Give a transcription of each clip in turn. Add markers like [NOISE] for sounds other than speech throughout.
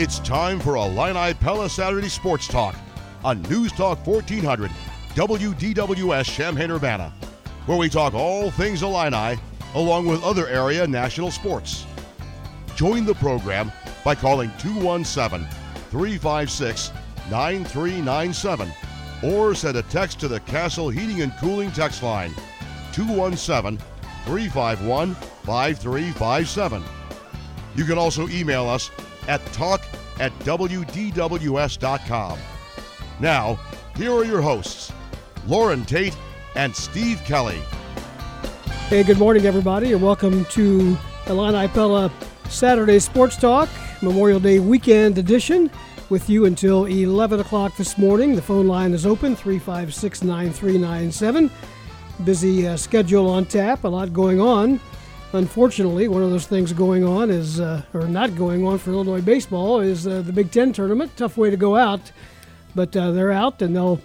It's time for Illini Pella Saturday Sports Talk on News Talk 1400 WDWS Champaign Urbana, where we talk all things Illini along with other area national sports. Join the program by calling 217 356 9397 or send a text to the Castle Heating and Cooling text line 217 351 5357. You can also email us at talk at WDWS.com. Now, here are your hosts, Loren Tate and Steve Kelly. Hey, good morning, everybody, and welcome to Illini Pella Saturday Sports Talk, Memorial Day weekend edition. With you until 11 o'clock this morning. The phone line is open 356 9397. Busy uh, schedule on tap, a lot going on. Unfortunately, one of those things going on is, uh, or not going on for Illinois baseball, is uh, the Big Ten tournament. Tough way to go out, but uh, they're out and they'll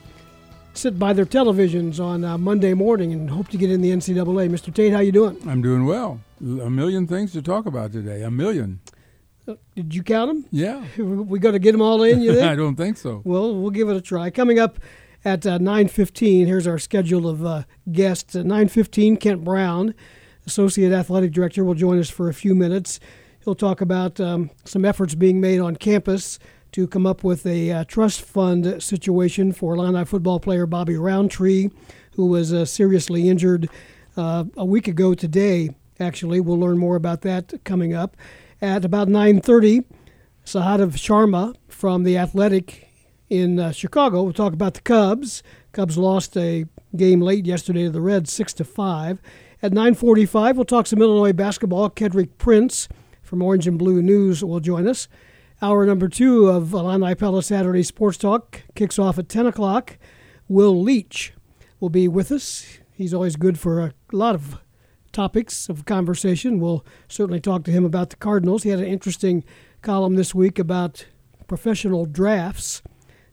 sit by their televisions on uh, Monday morning and hope to get in the NCAA. Mr. Tate, how you doing? I'm doing well. A million things to talk about today. A million. Uh, did you count them? Yeah. [LAUGHS] We got to get them all in. You [LAUGHS] think? I don't think so. Well, we'll give it a try. Coming up at uh, 9:15. Here's our schedule of uh, guests. At 9:15, Kent Brown, Associate Athletic Director, will join us for a few minutes. He'll talk about um, some efforts being made on campus to come up with a uh, trust fund situation for Illini football player Bobby Roundtree, who was uh, seriously injured uh, a week ago today. Actually, we'll learn more about that coming up at about 9:30. Sahadev Sharma from the Athletic in uh, Chicago. We'll talk about the Cubs. Cubs lost a game late yesterday to the Reds, six to five. At 9:45, we'll talk some Illinois basketball. Kedrick Prince from Orange and Blue News will join us. Hour number two of Illini Pella Saturday Sports Talk kicks off at 10 o'clock. Will Leitch will be with us. He's always good for a lot of topics of conversation. We'll certainly talk to him about the Cardinals. He had an interesting column this week about professional drafts.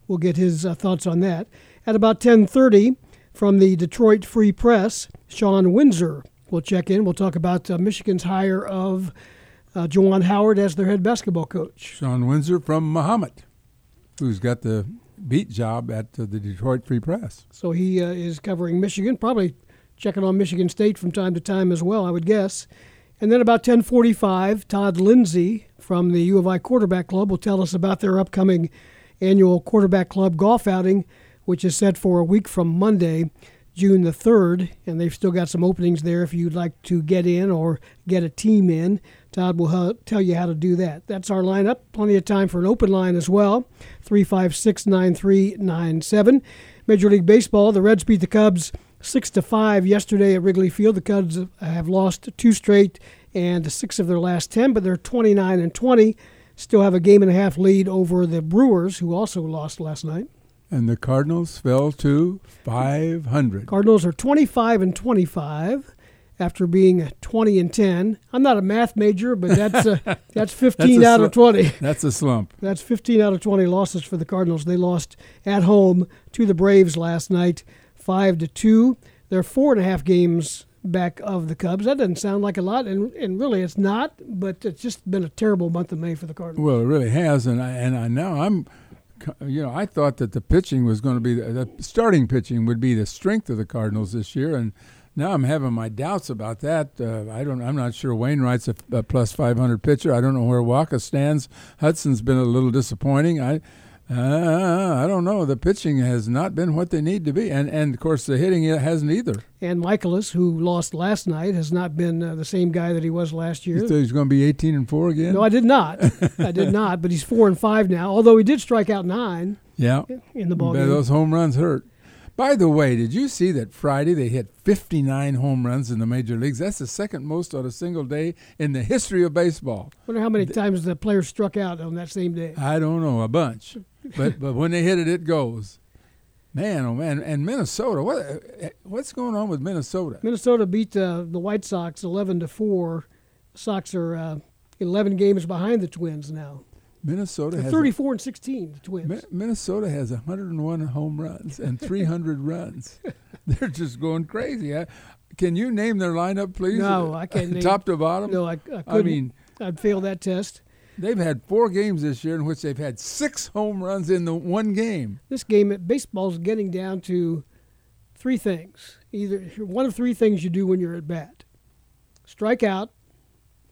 We'll get his uh, thoughts on that. At about 10:30 from the Detroit Free Press, Shawn Windsor will check in. We'll talk about uh, Michigan's hire of uh, Howard as their head basketball coach. Shawn Windsor from Mahomet, who's got the beat job at uh, the Detroit Free Press. So he uh, is covering Michigan, probably checking on Michigan State from time to time as well, I would guess. And then about 10:45, Todd Lindsay from the U of I Quarterback Club will tell us about their upcoming annual Quarterback Club golf outing, which is set for a week from Monday, June the 3rd. And they've still got some openings there if you'd like to get in or get a team in. Todd will tell you how to do that. That's our lineup. Plenty of time for an open line as well 356 9397. Major League Baseball, the Reds beat the Cubs 6 to 5 yesterday at Wrigley Field. The Cubs have lost two straight and six of their last 10, but they're 29 and 20 still have a game and a half lead over the Brewers, who also lost last night. And the Cardinals fell to 500. Cardinals are 25 and 25 after being 20 and 10. I'm not a math major, but that's uh, [LAUGHS] that's 15 that's out sl- of 20. That's a slump. That's 15 out of 20 losses for the Cardinals. They lost at home to the Braves last night, five to two. They're four and a half games back of the Cubs. That doesn't sound like a lot, and, and really it's not. But it's just been a terrible month of May for the Cardinals. Well, it really has, and I and I now I'm, you know, I thought that the pitching was going to be the, the starting pitching would be the strength of the Cardinals this year, and now I'm having my doubts about that. Uh, I don't. I'm not sure Wainwright's a, a plus 500 pitcher. I don't know where Wacha stands. Hudson's been a little disappointing. I. Uh, I don't know. The pitching has not been what they need to be, and and of course the hitting hasn't either. And Mikolas, who lost last night, has not been uh, the same guy that he was last year. You thought he's going to be 18 and four again? No, I did not. I did [LAUGHS] not. But he's four and five now. Although he did strike out nine. Yeah. In the ball game. Those home runs hurt. By the way, did you see that Friday they hit 59 home runs in the major leagues? That's the second most on a single day in the history of baseball. Wonder how many times the players struck out on that same day. I don't know, a bunch. But but when they hit it, it goes. Man, oh man, and Minnesota. What what's going on with Minnesota? Minnesota beat uh, the White Sox 11 to four. Sox are uh, 11 games behind the Twins now. Minnesota They're has 34 a, and 16. The Twins. Mi- Minnesota has 101 home runs and 300 [LAUGHS] runs. They're just going crazy. I, can you name their lineup, please? No, I can't. [LAUGHS] name, Top to bottom. No, I, I couldn't. I mean, I'd fail that test. They've had four games this year in which they've had six home runs in the one game. This game, at baseball's getting down to three things. Either one of three things you do when you're at bat: strike out,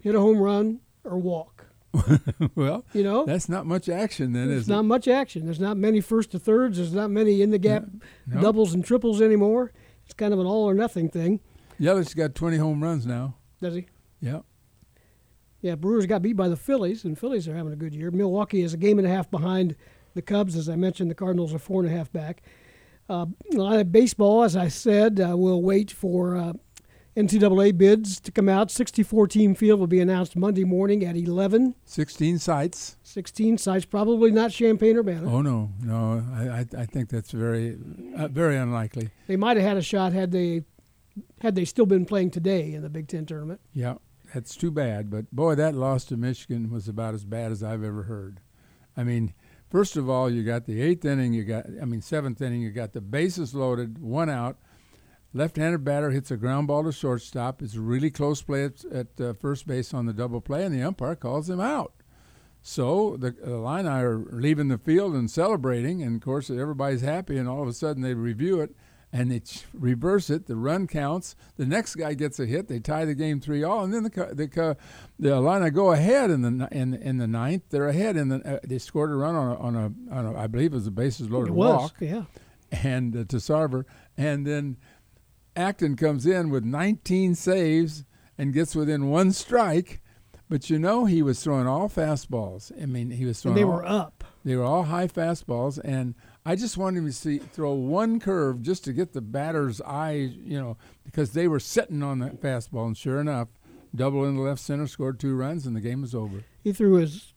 hit a home run, or walk. [LAUGHS] well, you know that's not much action then. Is not it? much action. There's not many first to thirds. There's not many in the gap No. doubles and triples anymore. It's kind of an all or nothing thing. Yelich's got 20 home runs now. Does he? Yeah. Yeah, Brewers got beat by the Phillies, and Phillies are having a good year. Milwaukee is a game and a half behind the Cubs, as I mentioned. The Cardinals are four and a half back. Uh, a lot of baseball, as I said, uh, we'll wait for uh, NCAA bids to come out. 64 team field will be announced Monday morning at 11. 16 sites. 16 sites, probably not Champaign Urbana. Oh no, no. I I, I think that's very uh, very unlikely. They might have had a shot had they had they still been playing today in the Big Ten tournament. Yeah, that's too bad. But boy, that loss to Michigan was about as bad as I've ever heard. I mean, first of all, you got the eighth inning. You got, I mean, seventh inning. You got the bases loaded, one out. Left-handed batter hits a ground ball to shortstop. It's a really close play at, at uh, first base on the double play, and the umpire calls him out. So the uh, Illini are leaving the field and celebrating, and of course everybody's happy. And all of a sudden they review it, and they ch- reverse it. The run counts. The next guy gets a hit. They tie the game three all, and then the the the Illini go ahead in the in in the ninth. They're ahead, and the, uh, they scored a run on a, on a on a I believe it was a bases loaded walk, yeah. and uh, to Sarver, and then Acton comes in with 19 saves and gets within one strike. But you know he was throwing all fastballs. I mean, he was throwing. And they all, were up. They were all high fastballs, and I just wanted him to see throw one curve just to get the batter's eye, you know, because they were sitting on that fastball, and sure enough, double in the left center, scored two runs, and the game was over. He threw his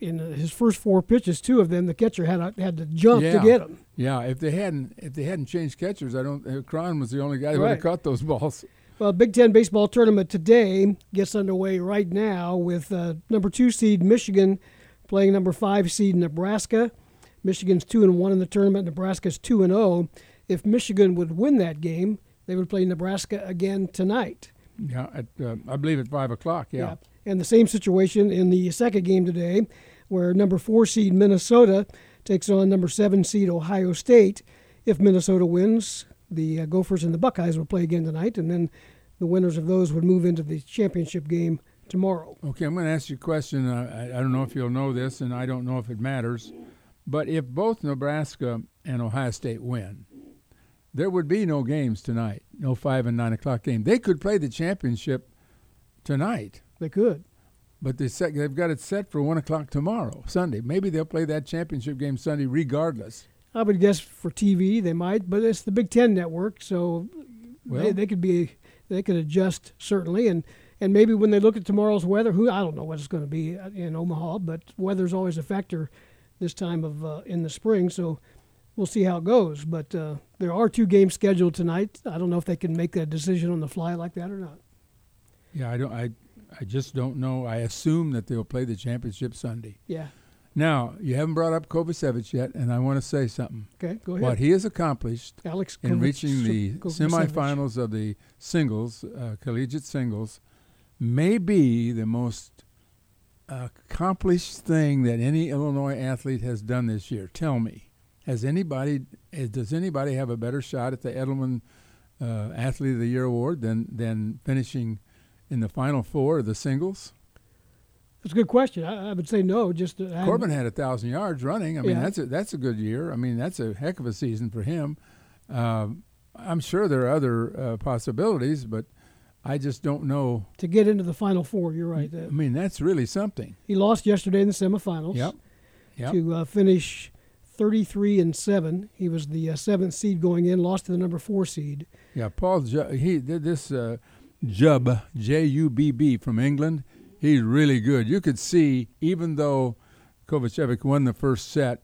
in his first four pitches, two of them the catcher had had to jump Yeah. to get him. Yeah, if they hadn't if they hadn't changed catchers, I don't. Uh, Cron was the only guy who would have caught those balls. Well, Big Ten baseball tournament today gets underway right now with uh, number two seed Michigan playing number five seed Nebraska. Michigan's two and one in the tournament. Nebraska's two and zero. If Michigan would win that game, they would play Nebraska again tonight. Yeah, at, uh, I believe at five o'clock. Yeah. And the same situation in the second game today, where number four seed Minnesota takes on number seven seed Ohio State. If Minnesota wins, the uh, Gophers and the Buckeyes will play again tonight, and then the winners of those would move into the championship game tomorrow. Okay, I'm going to ask you a question. Uh, I, I don't know if you'll know this, and I don't know if it matters. But if both Nebraska and Ohio State win, there would be no games tonight, no five and nine o'clock game. They could play the championship tonight, They could. but they set, they've got it set for one o'clock tomorrow, Sunday. Maybe they'll play that championship game Sunday, regardless. I would guess for TV they might, but it's the Big Ten network, so they, they could be they could adjust certainly, and and maybe when they look at tomorrow's weather, who I don't know what it's going to be uh, in Omaha, but weather's always a factor this time of uh, in the spring, so we'll see how it goes. But uh, there are two games scheduled tonight. I don't know if they can make that decision on the fly like that or not. Yeah, I don't. I I just don't know. I assume that they'll play the championship Sunday. Yeah. Now you haven't brought up Kovacevic yet, and I want to say something. Okay. Go ahead. What he has accomplished Alex in reaching the Kovacevic. semifinals of the singles, uh, collegiate singles, may be the most accomplished thing that any Illinois athlete has done this year. Tell me, has anybody? Does anybody have a better shot at the Eddleman uh, Athlete of the Year award than than finishing in the final four of the singles? That's a good question. I, I would say no. Just uh, Corbin had a thousand yards running. I mean, Yeah. that's a that's a good year. I mean, that's a heck of a season for him. Um, I'm sure there are other uh, possibilities, but I just don't know. to get into the final four. You're right. I mean, that's really something. he lost yesterday in the semifinals. Yep. Yep. to uh, finish 33 and 7. He was the uh, seventh seed going in, lost to the number four seed. Yeah, Paul. Ju- he did this. Uh, Jubb J U B B from England. He's really good. You could see, even though Kovacevic won the first set,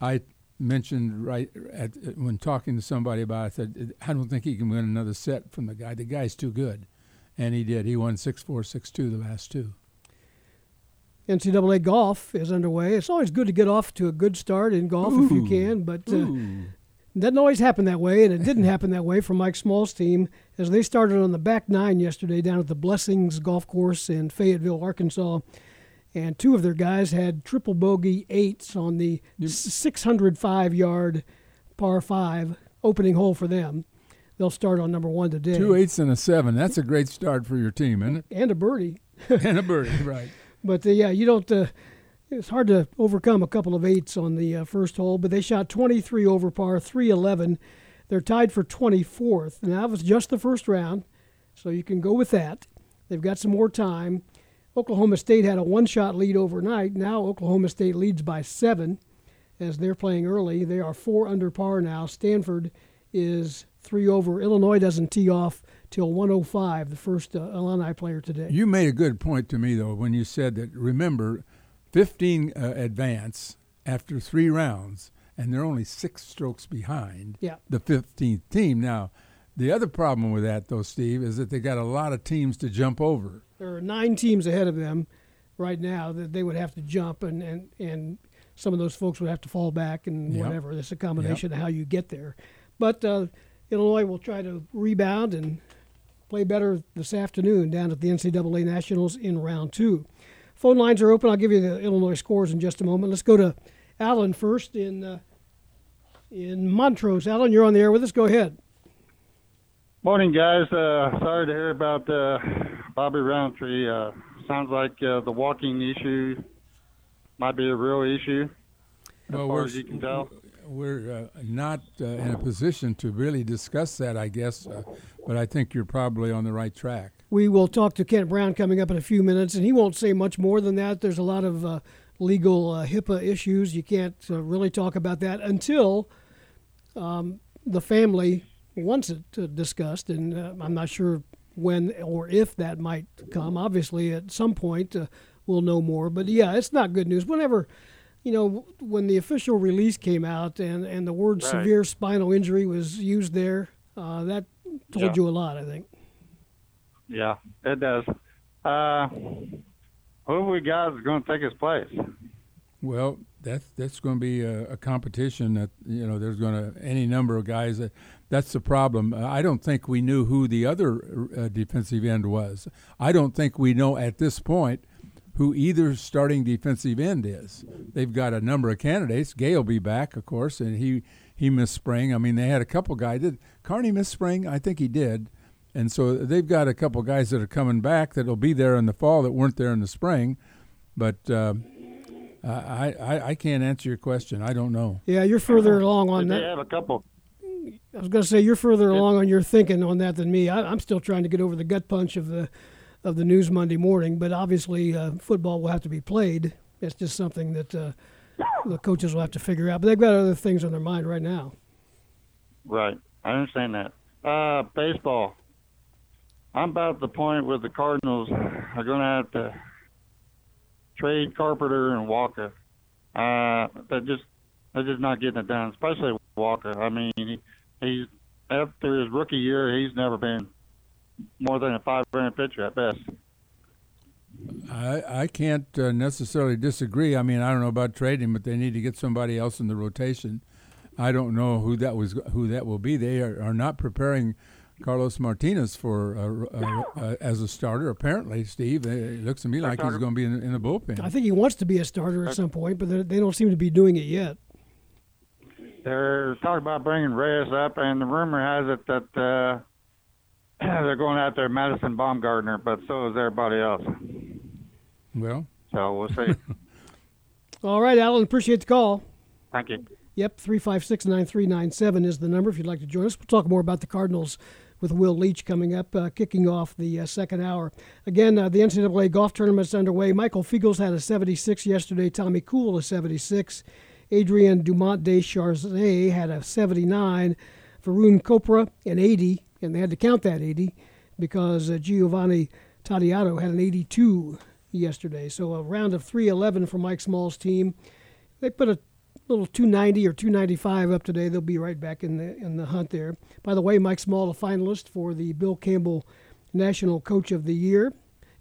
I mentioned right at, when talking to somebody about it, I said, I don't think he can win another set from the guy. The guy's too good. And he did. He won 6 4, 6 2 the last two. NCAA golf is underway. It's always good to get off to a good start in golf if you can, but uh, it doesn't always happen that way, and it didn't [LAUGHS] happen that way for Mike Small's team as they started on the back nine yesterday down at the Blessings Golf Course in Fayetteville, Arkansas. And two of their guys had triple bogey eights on the 605 yard par five opening hole for them. They'll start on number one today. Two eights and a seven. That's a great start for your team, isn't it? And a birdie. [LAUGHS] and a birdie, right. But uh, yeah, you don't. Uh, it's hard to overcome a couple of eights on the uh, first hole, but they shot 23 over par, 311. They're tied for 24th. Now, that was just the first round, so you can go with that. They've got some more time. Oklahoma State had a one shot lead overnight. Now, Oklahoma State leads by seven as they're playing early. They are four under par now. Stanford is three over. Illinois doesn't tee off till 105, the first uh, Illini player today. You made a good point to me, though, when you said that, remember, 15 uh, advance after three rounds, and they're only six strokes behind yeah. the 15th team. Now, the other problem with that, though, Steve, is that they got a lot of teams to jump over. There are nine teams ahead of them right now that they would have to jump, and, and, and some of those folks would have to fall back and Yep. whatever. It's a combination Yep. of how you get there. But uh, Illinois will try to rebound and play better this afternoon down at the NCAA Nationals in round two. Phone lines are open. I'll give you the Illinois scores in just a moment. Let's go to Alan first in uh, in Montrose. Alan, you're on the air with us. Go ahead. Morning, guys. Uh, sorry to hear about uh, Bobby Roundtree. Uh, sounds like uh, the walking issue might be a real issue, as Well, far we're, as you can tell. we're uh, not uh, in a position to really discuss that, I guess, uh, but I think you're probably on the right track. We will talk to Kent Brown coming up in a few minutes, and he won't say much more than that. There's a lot of uh, legal uh, HIPAA issues. You can't uh, really talk about that until um, the family wants it uh, discussed, and uh, I'm not sure when or if that might come. Obviously, at some point, uh, we'll know more. But yeah, it's not good news. Whenever, you know, when the official release came out and, and the word Right. severe spinal injury was used there, uh, that told Yeah. you a lot, I think. Yeah, it does. Uh, who we got is going to take his place? Well, that's that's going to be a, a competition that you know there's going to any number of guys that that's the problem. Uh, I don't think we knew who the other uh, defensive end was. I don't think we know at this point who either starting defensive end is. They've got a number of candidates. Gay will be back, of course, and he he missed spring. I mean, they had a couple guys. Did Carney miss spring? I think he did. And so they've got a couple guys that are coming back that'll be there in the fall that weren't there in the spring. But uh, I, I I can't answer your question. I don't know. Yeah, you're further along on Did they have a couple? I was going to say you're further along on your thinking on that than me. I, I'm still trying to get over the gut punch of the of the news Monday morning. But obviously, uh, football will have to be played. It's just something that uh, the coaches will have to figure out. But they've got other things on their mind right now. Right. I understand that. Uh, baseball. I'm about the point where the Cardinals are going to have to trade Carpenter and Walker. Uh, they're just they're just not getting it done, especially Walker. I mean, he, he's after his rookie year, he's never been more than a five run pitcher at best. I I can't uh, necessarily disagree. I mean, I don't know about trading, but they need to get somebody else in the rotation. I don't know who that was who that will be. They are, are not preparing Carlos Martinez for uh, uh, uh, as a starter. Apparently, Steve. It looks to me like he's going to be in, in the bullpen. I think he wants to be a starter at some point, but they they don't seem to be doing it yet. They're talking about bringing Reyes up, and the rumor has it that uh, [CLEARS THROAT] they're going after Madison Bumgarner, but so is everybody else. Well, So we'll see. [LAUGHS] All right, Alan, appreciate the call. Thank you. Yep, 356 9397 is the number if you'd like to join us. We'll talk more about the Cardinals with Will Leitch coming up, uh, kicking off the uh, second hour. Again, uh, the NCAA golf tournament's underway. Michael Feagles had a 76 yesterday, Tommy Kuhl a 76. Adrien Dumont de Chassart had a 79. Varun Chopra an 80, and they had to count that 80 because uh, Giovanni Tadiotto had an 82 yesterday. So a round of 311 for Mike Small's team. They put a little 290 or 295 up today. They'll be right back in the in the hunt there. By the way, Mike Small, a finalist for the Bill Campbell National Coach of the Year,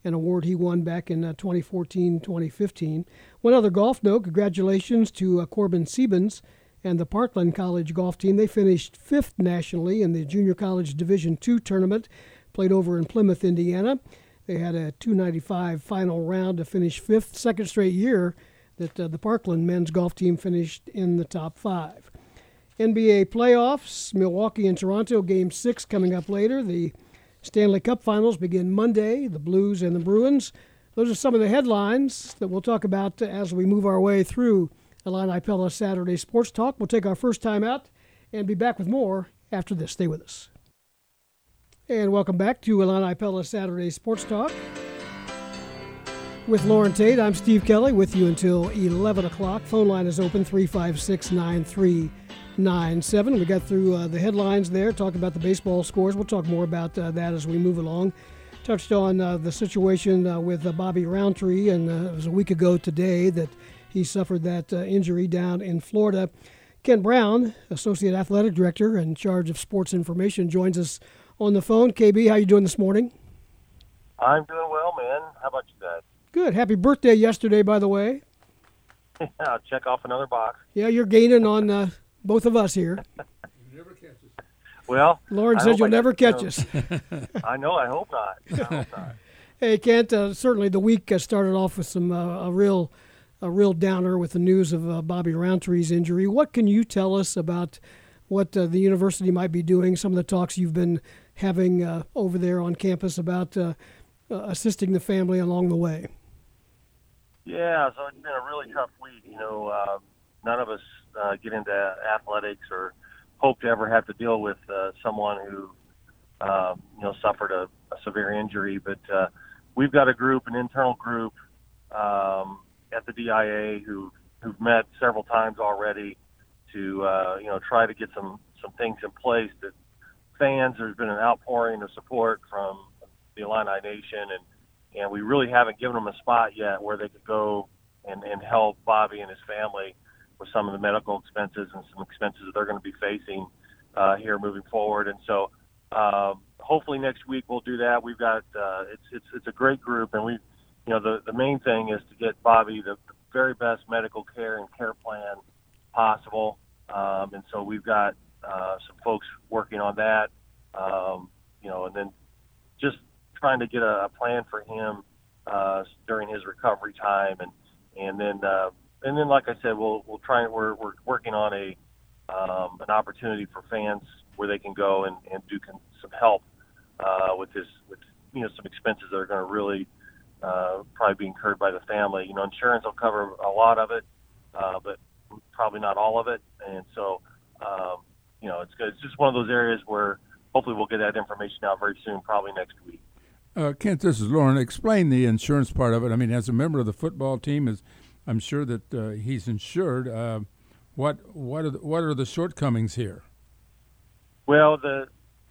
an award he won back in uh, 2014, 2015. One other golf note: congratulations to uh, Corbin Siebens and the Parkland College golf team. They finished fifth nationally in the Junior College Division II tournament, played over in Plymouth, Indiana. They had a 295 final round to finish fifth, second straight year that uh, the Parkland men's golf team finished in the top five. NBA playoffs, Milwaukee and Toronto, game six coming up later. The Stanley Cup finals begin Monday, the Blues and the Bruins. Those are some of the headlines that we'll talk about as we move our way through Illini Pella Saturday Sports Talk. We'll take our first time out and be back with more after this. Stay with us. And welcome back to Illini Pella Saturday Sports Talk. With Loren Tate, I'm Steve Kelly with you until 11 o'clock. Phone line is open 356 9397. We got through uh, the headlines there, talked about the baseball scores. We'll talk more about uh, that as we move along. Touched on uh, the situation uh, with uh, Bobby Roundtree, and uh, it was a week ago today that he suffered that injury down in Florida. Ken Brown, Associate Athletic Director in charge of sports information, joins us on the phone. KB, how you doing this morning? I'm doing well, man. How about you? Good. Happy birthday yesterday, by the way. Yeah, [LAUGHS] I'll check off another box. Yeah, you're gaining on uh, both of us here. [LAUGHS] You'll never catch us. Well, Loren I said you'll I never catch to us. [LAUGHS] I know. I hope not. I hope not. Hey, Kent. Uh, certainly, the week uh, started off with some uh, a real a real downer with the news of uh, Bobby Roundtree's injury. What can you tell us about what uh, the university might be doing? Some of the talks you've been having uh, over there on campus about uh, uh, assisting the family along the way. Yeah, so it's been a really tough week. You know, uh, none of us uh, get into athletics or hope to ever have to deal with uh, someone who, uh, you know, suffered a, a severe injury. But uh, we've got a group, an internal group um, at the DIA who who've met several times already to, uh, you know, try to get some some things in place that fans. There's been an outpouring of support from the Illini Nation and and we really haven't given them a spot yet where they could go and, and help Bobby and his family with some of the medical expenses and some expenses that they're going to be facing uh, here moving forward. And so, um, hopefully next week we'll do that. We've got uh, it's it's it's a great group, and we, you know, the the main thing is to get Bobby the, the very best medical care and care plan possible. Um, and so we've got uh, some folks working on that. Um, you know, and then just trying to get a, a plan for him uh, during his recovery time, and and then uh, and then like I said, we'll we'll try we're we're working on a um, an opportunity for fans where they can go and, and do con- some help uh, with this with you know some expenses that are going to really uh, probably be incurred by the family. You know, insurance will cover a lot of it, uh, but probably not all of it, and so um, you know it's it's just one of those areas where hopefully we'll get that information out very soon, probably next week. Uh, Kent, this is Loren. Explain the insurance part of it. I mean, as a member of the football team, is I'm sure that uh, he's insured. Uh, what what are the, what are the shortcomings here? Well, the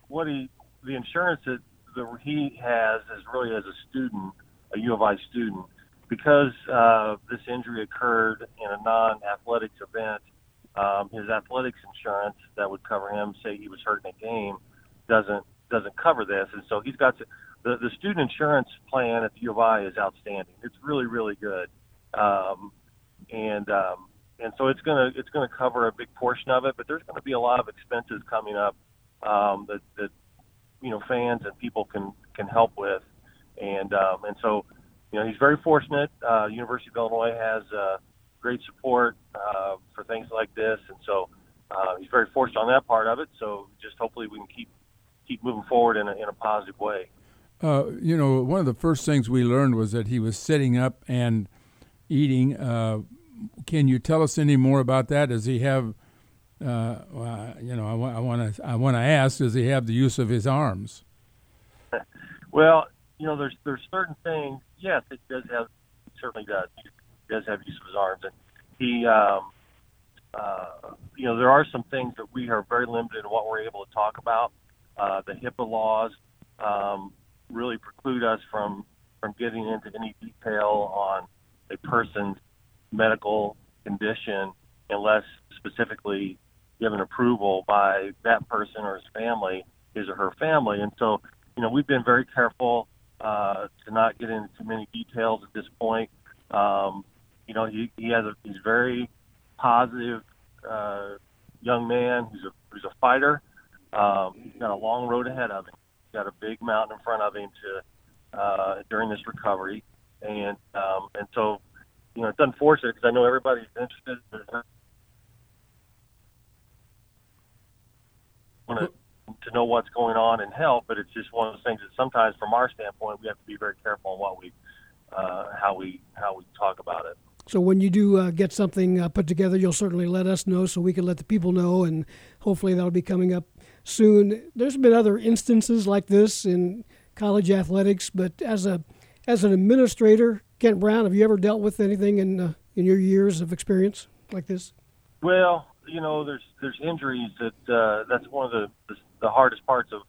what he the insurance that, that he has is really as a student, a U of I student, because uh, this injury occurred in a non-athletics event. Um, his athletics insurance that would cover him, say he was hurt in a game, doesn't doesn't cover this, and so he's got to the, the student insurance plan at the U of I is outstanding. It's really, really good. Um, and, um, and so it's going to, it's going to cover a big portion of it, but there's going to be a lot of expenses coming up, um, that, that, you know, fans and people can, can help with. And, um, and so, you know, he's very fortunate. Uh, University of Illinois has, uh, great support, uh, for things like this. And so, uh, he's very fortunate on that part of it. So just hopefully we can keep, keep moving forward in a, in a positive way. Uh, you know, one of the first things we learned was that he was sitting up and eating. Uh, can you tell us any more about that? Does he have, uh, you know, I want to I want to ask, does he have the use of his arms? [LAUGHS] Well, you know, there's there's certain things. Yes, it does have. It certainly does. He does have use of his arms, and he, um, uh, you know, there are some things that we are very limited in what we're able to talk about. Uh, the HIPAA laws. Um, really preclude us from from getting into any detail on a person's medical condition unless specifically given approval by that person or his family, his or her family. And so, you know, we've been very careful uh, to not get into too many details at this point. Um, you know, he, he has a he's very positive uh, young man who's a who's a fighter. Um, he's got a long road ahead of him got a big mountain in front of him to uh, during this recovery, and um, and so you know it's unfortunate because I know everybody's interested. Want to to know what's going on and help, but it's just one of those things that sometimes, from our standpoint, we have to be very careful on what we, uh, how we, how we talk about it. So when you do uh, get something uh, put together, you'll certainly let us know so we can let the people know, and hopefully that'll be coming up soon. There's been other instances like this in college athletics, but as a as an administrator, Kent Brown, have you ever dealt with anything in uh, in your years of experience like this? Well, you know, there's there's injuries that uh, that's one of the, the the hardest parts of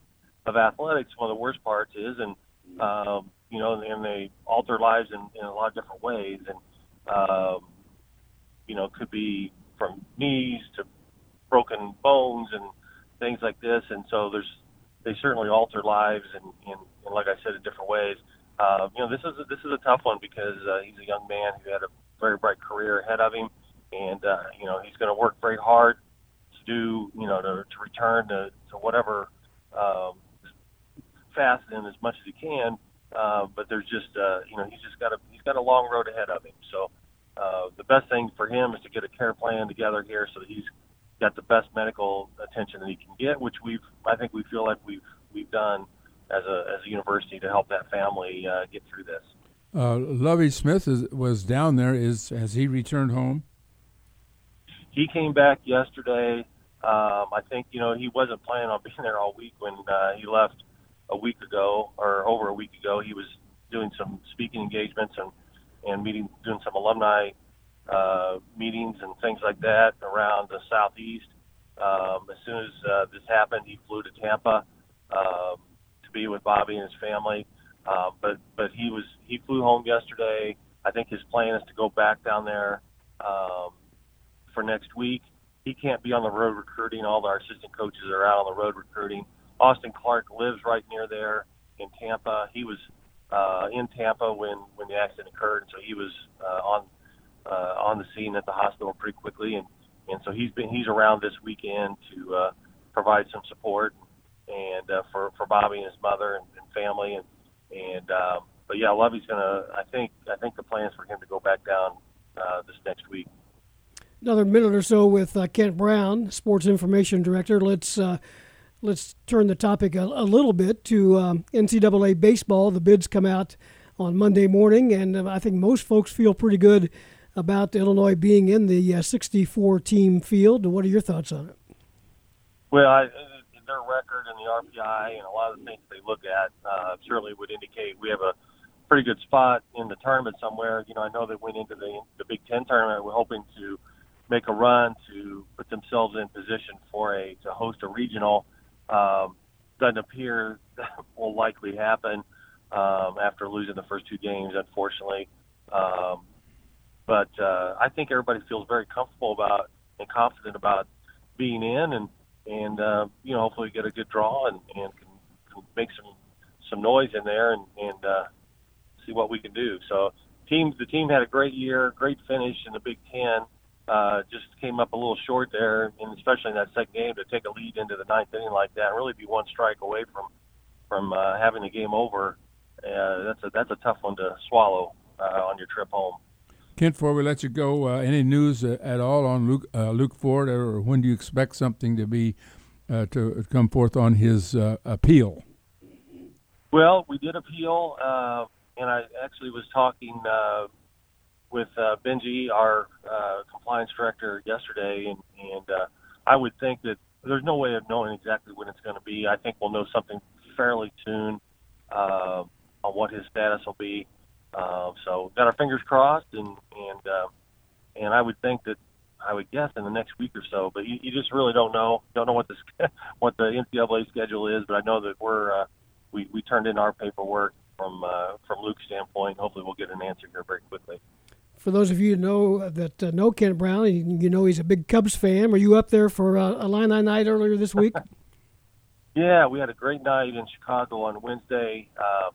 of athletics. One of the worst parts is, and um, you know, and they alter lives in, in a lot of different ways, and um, you know, could be from knees to broken bones and things like this. And so there's they certainly alter lives, and, and, and like I said, in different ways. Uh, you know, this is a, this is a tough one because uh, he's a young man who had a very bright career ahead of him, and uh, you know he's going to work very hard to do you know to, to return to, to whatever um, fast and as much as he can. Uh, but there's just uh, you know he's just got a he's got a long road ahead of him. So uh, the best thing for him is to get a care plan together here so that he's got the best medical attention that he can get, which we've I think we feel like we've we've done as a as a university to help that family uh, get through this. Uh, Lovie Smith is, was down there. Is has he returned home? He came back yesterday. Um, I think you know he wasn't planning on [LAUGHS] being there all week when uh, he left a week ago or over a week ago. He was doing some speaking engagements and and meeting, doing some alumni uh, meetings and things like that around the southeast. Um, as soon as uh, this happened, he flew to Tampa um, to be with Bobby and his family. Uh, but but he was he flew home yesterday. I think his plan is to go back down there um, for next week. He can't be on the road recruiting. All our assistant coaches are out on the road recruiting. Austin Clark lives right near there in Tampa. He was uh, in Tampa when when the accident occurred, so he was uh, on uh, on the scene at the hospital pretty quickly, and and so he's been he's around this weekend to uh, provide some support and uh, for for Bobby and his mother and, and family, and and um, but yeah, Lovie's gonna. I think I think the plan is for him to go back down uh, this next week. Another minute or so with uh, Kent Brown, Sports Information Director. Let's uh, let's turn the topic a, a little bit to um, NCAA baseball. The bids come out on Monday morning, and uh, I think most folks feel pretty good about Illinois being in the uh, 64 team field. What are your thoughts on it? Well, I, their record and the RPI and a lot of the things they look at uh, certainly would indicate we have a pretty good spot in the tournament somewhere. You know, I know they went into the the Big Ten tournament. We're hoping to make a run to put themselves in position for a to host a regional. Um, doesn't appear that [LAUGHS] will likely happen um, after losing the first two games, unfortunately. Um, but uh, I think everybody feels very comfortable about and confident about being in, and and uh, you know hopefully get a good draw and, and can, can make some some noise in there and and uh, see what we can do. So team the team had a great year, great finish in the Big Ten. Uh, just came up a little short there, and especially in that second game to take a lead into the ninth inning like that, and really be one strike away from from uh, having the game over. Uh, that's a that's a tough one to swallow uh, on your trip home. Kent, before we let you go, uh, any news uh, at all on Luke uh, Luke Ford, or when do you expect something to be uh, to come forth on his uh, appeal? Well, we did appeal, and I actually was talking with Benji, our compliance director, yesterday, and, and I would think that there's no way of knowing exactly when it's going to be. I think we'll know something fairly soon on what his status will be. Uh, so got our fingers crossed, and and uh, and I would think that I would guess in the next week or so, but you, you just really don't know. Don't know what the [LAUGHS] what the NCAA schedule is, but I know that we're uh, we we turned in our paperwork from uh, from Luke's standpoint. Hopefully, we'll get an answer here very quickly. For those of you who know that uh, know Kent Brown, you know he's a big Cubs fan. Were you up there for uh, Illini night earlier this week? [LAUGHS] yeah, we had a great night in Chicago on Wednesday. Uh,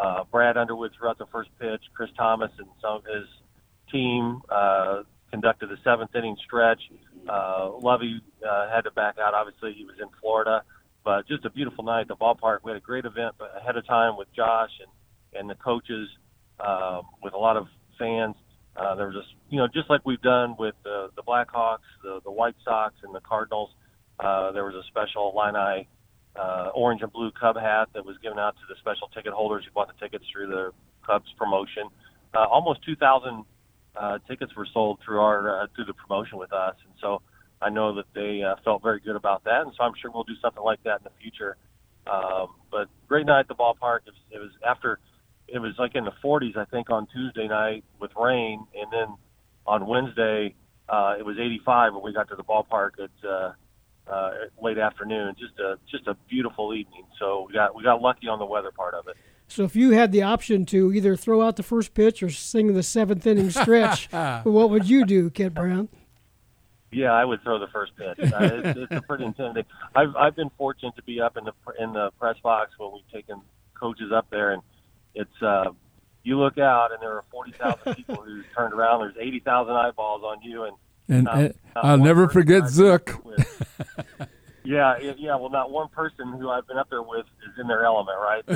uh, Brad Underwood threw out the first pitch. Chris Thomas and some of his team uh, conducted the seventh inning stretch. Uh, Lovie uh, had to back out. Obviously, he was in Florida, but just a beautiful night at the ballpark. We had a great event ahead of time with Josh and and the coaches uh, with a lot of fans. Uh, there was just, you know, just like we've done with the, the Blackhawks, the, the White Sox, and the Cardinals. Uh, there was a special Illini uh, orange and blue Cub hat that was given out to the special ticket holders who bought the tickets through the Cubs promotion. Uh, almost 2,000 uh, tickets were sold through our uh, through the promotion with us, and so I know that they uh, felt very good about that, and so I'm sure we'll do something like that in the future. Um, but great night at the ballpark. It was, it was after it was like in the 40s, I think, on Tuesday night with rain, and then on Wednesday uh, it was 85 when we got to the ballpark at uh, uh, late afternoon. Just a just a beautiful evening. So we got we got lucky on the weather part of it. So if you had the option to either throw out the first pitch or sing the seventh inning stretch, [LAUGHS] what would you do, Kent Brown? Yeah, I would throw the first pitch. Uh, it's, it's a pretty [LAUGHS] intimidating. I've I've been fortunate to be up in the in the press box when we've taken coaches up there, and it's uh, you look out and there are forty thousand [LAUGHS] people who turned around. There's eighty thousand eyeballs on you, and and not, not I'll never forget Zook. Yeah, yeah. Well, not one person who I've been up there with is in their element, right? [LAUGHS]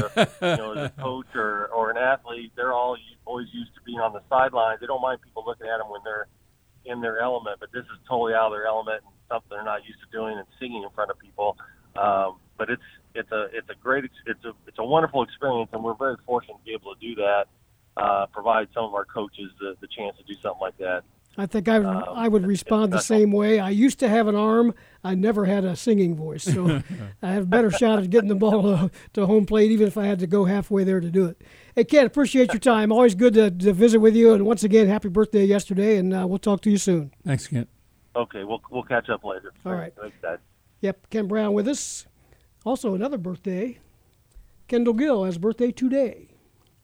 you know, as a coach or or an athlete, they're all always used to being on the sidelines. They don't mind people looking at them when they're in their element, but this is totally out of their element and something they're not used to doing and singing in front of people. Um, but it's it's a it's a great it's a it's a wonderful experience, and we're very fortunate to be able to do that. Uh, provide some of our coaches the, the chance to do something like that. I think I, um, I would respond the same way. I used to have an arm. I never had a singing voice, so [LAUGHS] I have a better shot at getting the ball to, to, home plate, even if I had to go halfway there to do it. Hey, Ken, appreciate your time. Always good to, to visit with you. And once again, happy birthday yesterday, and uh, we'll talk to you soon. Thanks, Ken. Okay, we'll we'll catch up later. All right. Thanks, Dad. Yep, Ken Brown with us. Also, another birthday. Kendall Gill has birthday today.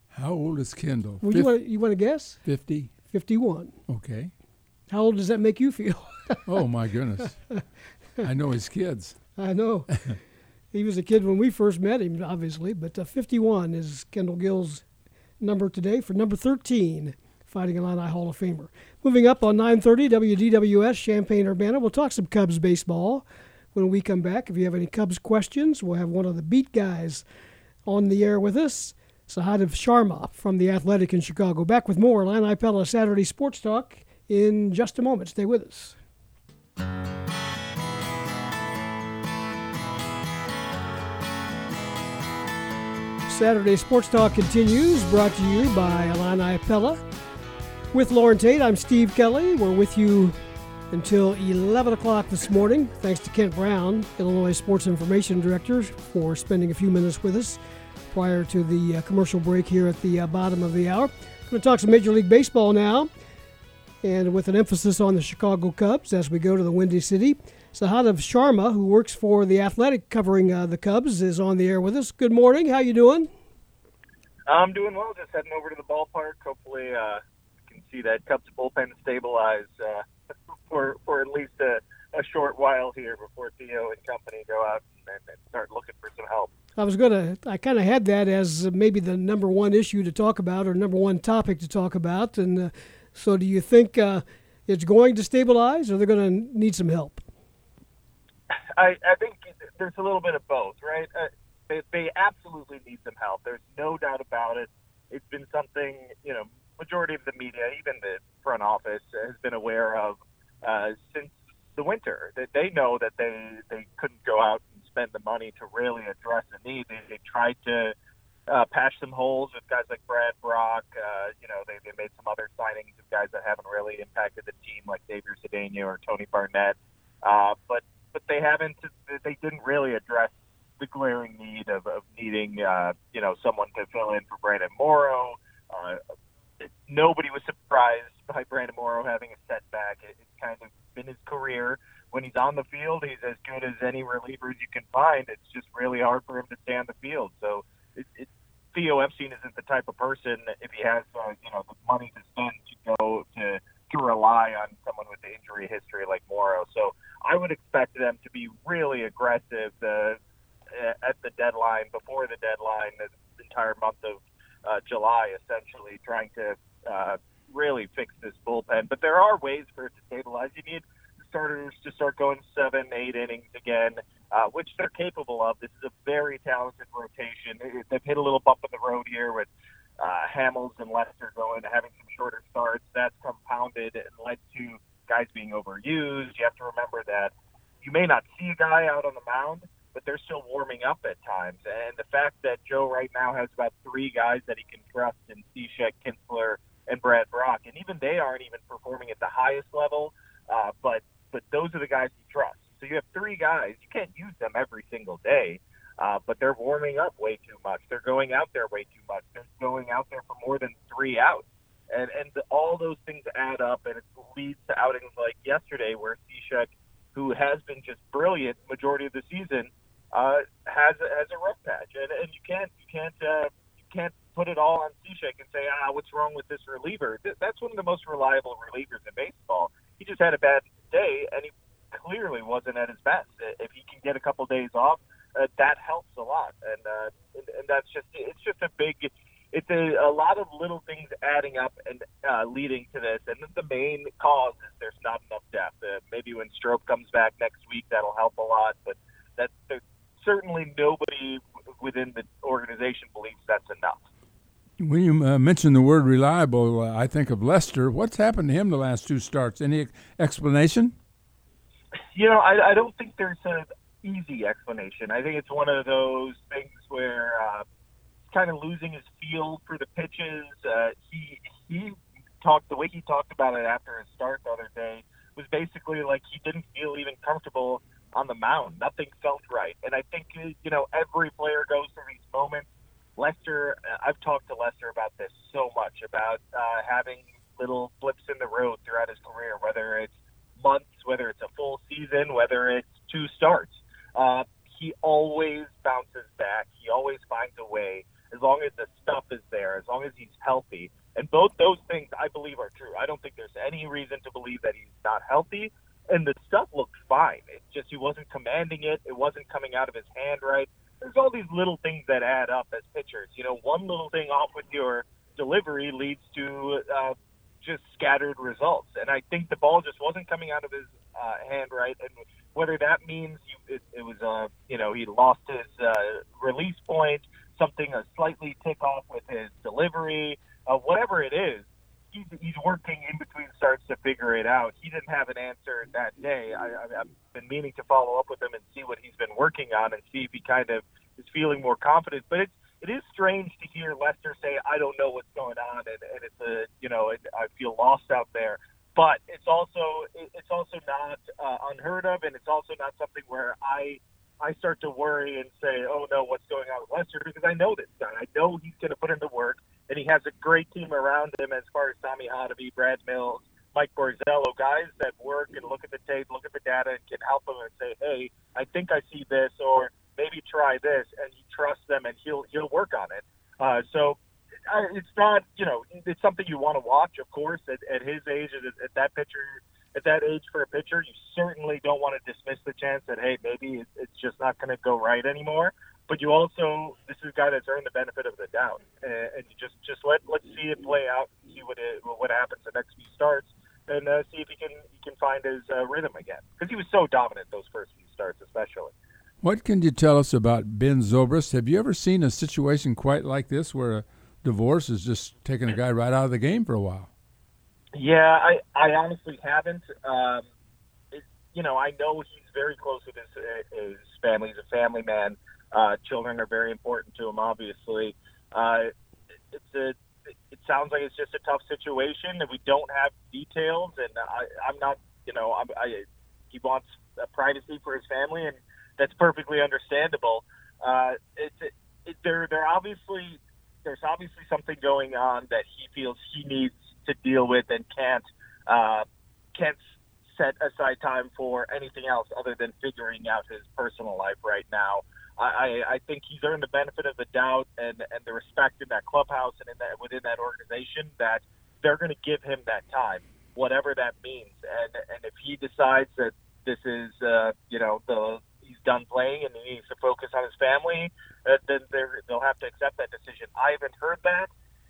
How old is Kendall? Well, you want you want to guess? Fifty. Fifty-one. Okay. How old does that make you feel? [LAUGHS] oh my goodness! I know his kids. I know. [LAUGHS] he was a kid when we first met him, obviously, but uh, 51 is Kendall Gill's number today for number 13, Fighting Illini Hall of Famer. Moving up on 9:30 WDWS Champaign Urbana, we'll talk some Cubs baseball when we come back. If you have any Cubs questions, we'll have one of the beat guys on the air with us. Sahadev Sharma from The Athletic in Chicago. Back with more Illini Pella Saturday Sports Talk in just a moment. Stay with us. Saturday Sports Talk continues, brought to you by Illini Pella. With Loren Tate, I'm Steve Kelly. We're with you until 11 o'clock this morning. Thanks to Kent Brown, Illinois Sports Information Director, for spending a few minutes with us prior to the uh, commercial break here at the uh, bottom of the hour. We're going to talk some Major League Baseball now and with an emphasis on the Chicago Cubs as we go to the Windy City. Sahadev Sharma, who works for the Athletic covering uh, the Cubs, is on the air with us. Good morning. How you doing? I'm doing well. Just heading over to the ballpark. Hopefully, uh, can see that Cubs bullpen stabilize uh, [LAUGHS] for for at least a, a short while here before Theo and company go out and, and start looking for some help. I was gonna. I kind of had that as maybe the number one issue to talk about, or number one topic to talk about, and. Uh, so, do you think uh, it's going to stabilize, or they're going to need some help? I, I think there's a little bit of both, right? Uh, they, they absolutely need some help. There's no doubt about it. It's been something, you know, majority of the media, even the front office, has been aware of uh, since the winter. That they know that they they couldn't go out and spend the money to really address the need. They, they tried to uh, patch some holes with guys like Brad Brach. Uh, you know, they, they made some other signings of guys that haven't really impacted the team, like Xavier Cedeno or Tony Barnette. Uh, but but they haven't. They didn't really address the glaring need of, of needing, uh, you know, someone to fill in for Brandon Morrow. Uh, nobody was surprised by Brandon Morrow having a setback. It, it's kind of been his career. When he's on the field, he's as good as any relievers you can find. It's just really hard for him to stay on the field. So it, it, Theo Epstein isn't the type of person if he has uh, you know the money to spend to go to to rely on someone with the injury history like Morrow. So I would expect them to be really aggressive the, uh, at the deadline, before the deadline, the entire month of uh, July, essentially trying to uh, really fix this bullpen. But there are ways for it to stabilize. You need starters to start going seven, eight innings again, uh, which they're capable of. This is a very talented rotation. They've hit a little bump in the road here with uh, Hamels and Lester going having some shorter starts. That's compounded and led to guys being overused. You have to remember that you may not see a guy out on the mound, but they're still warming up at times. And the fact that Joe right now has about three guys that he can trust in Cishek, Kintzler, and Brad Brach, and even they aren't even performing at the highest level, uh, but but those are the guys you trust. So you have three guys. You can't use them every single day, uh, but they're warming up way too much. They're going out there way too much. They're going out there for more than three outs, and and all those things add up, and it leads to outings like yesterday where Cishek, who has been just brilliant majority of the season, uh, has has a rough patch, and and you can't you can't uh, you can't put it all on Cishek and say ah what's wrong with this reliever. That's one of the most reliable relievers in baseball. He just had a bad day, and he clearly wasn't at his best. If he can get a couple days off, uh, that helps a lot, and, uh, and and that's just it's just a big. It's a, a lot of little things adding up and uh, leading to this, and the main cause is there's not enough depth. Uh, maybe when Strop comes back next week, that'll help a lot, but that there's certainly nobody within the organization believes that's enough. When you uh, mention the word reliable, uh, I think of Lester. What's happened to him the last two starts? Any explanation? You know, I, I don't think there's an easy explanation. I think it's one of those things where uh, he's kind of losing his feel for the pitches. Uh, he he talked the way he talked about it after his start the other day was basically like he didn't feel even comfortable on the mound. Nothing felt right, and I think you know every player goes through these moments. Lester, I've talked to Lester about this so much about uh, having little blips in the road throughout his career, whether it's months, whether it's a full season, whether it's two starts. Uh, he always bounces back. He always finds a way as long as the stuff is there, as long as he's healthy. And both those things I believe are true. I don't think there's any reason to believe that he's not healthy. And the stuff looked fine. It's just he wasn't commanding it. It wasn't coming out of his hand right. There's all these little things that add up as pitchers. You know, one little thing off with your delivery leads to uh, just scattered results. And I think the ball just wasn't coming out of his uh, hand right. And whether that means he, it, it was, uh, you know, he lost his uh, release point, something a slightly tick off with his delivery, uh, whatever it is, he's, he's working in between starts to figure it out. He didn't have an answer that day. I, I've been meaning to follow up with him and see what he's been working on and see if he kind of is feeling more confident. But it's it is strange to hear Lester say, "I don't know what's going on," and, and it's a you know it, I feel lost out there. But it's also it's also not uh, unheard of, and it's also not something where I I start to worry and say, "Oh no, what's going on with Lester?" Because I know this guy. I know he's going to put in the work, and he has a great team around him as far as Tommy Hotovy, Brad Mills, Mike Borzello, guys that work and look at the tape, look at the data, and can help him and say, "Hey, I think I see this," or maybe try this, and he trusts them, and he'll he'll work on it. Uh, so uh, it's not, you know, it's something you want to watch, of course, at, at his age, at, at that pitcher, at that age for a pitcher. You certainly don't want to dismiss the chance that hey, maybe it's just not going to go right anymore. But you also, this is a guy that's earned the benefit of the doubt, and, and you just just let let's see it play out, and see what it, what happens the next few starts, and uh, see if he can he can find his uh, rhythm again because he was so dominant those first few starts, especially. What can you tell us about Ben Zobrist? Have you ever seen a situation quite like this where a divorce is just taking a guy right out of the game for a while? Yeah, I, I honestly haven't. Um, it, you know, I know he's very close with his, his family. He's a family man. Uh, children are very important to him, obviously. Uh, it's a, it sounds like it's just a tough situation, and we don't have details. And I, I'm not, you know, I'm, I, he wants privacy for his family, and that's perfectly understandable. Uh, it's it, it, there. There obviously there's obviously something going on that he feels he needs to deal with and can't uh, can't set aside time for anything else other than figuring out his personal life right now. I, I think he's earned the benefit of the doubt and, and the respect in that clubhouse and in that within that organization that they're going to give him that time, whatever that means. And and if he decides that this is uh, you know the he's done playing and he needs to focus on his family, uh, then they'll have to accept that decision. I haven't heard that,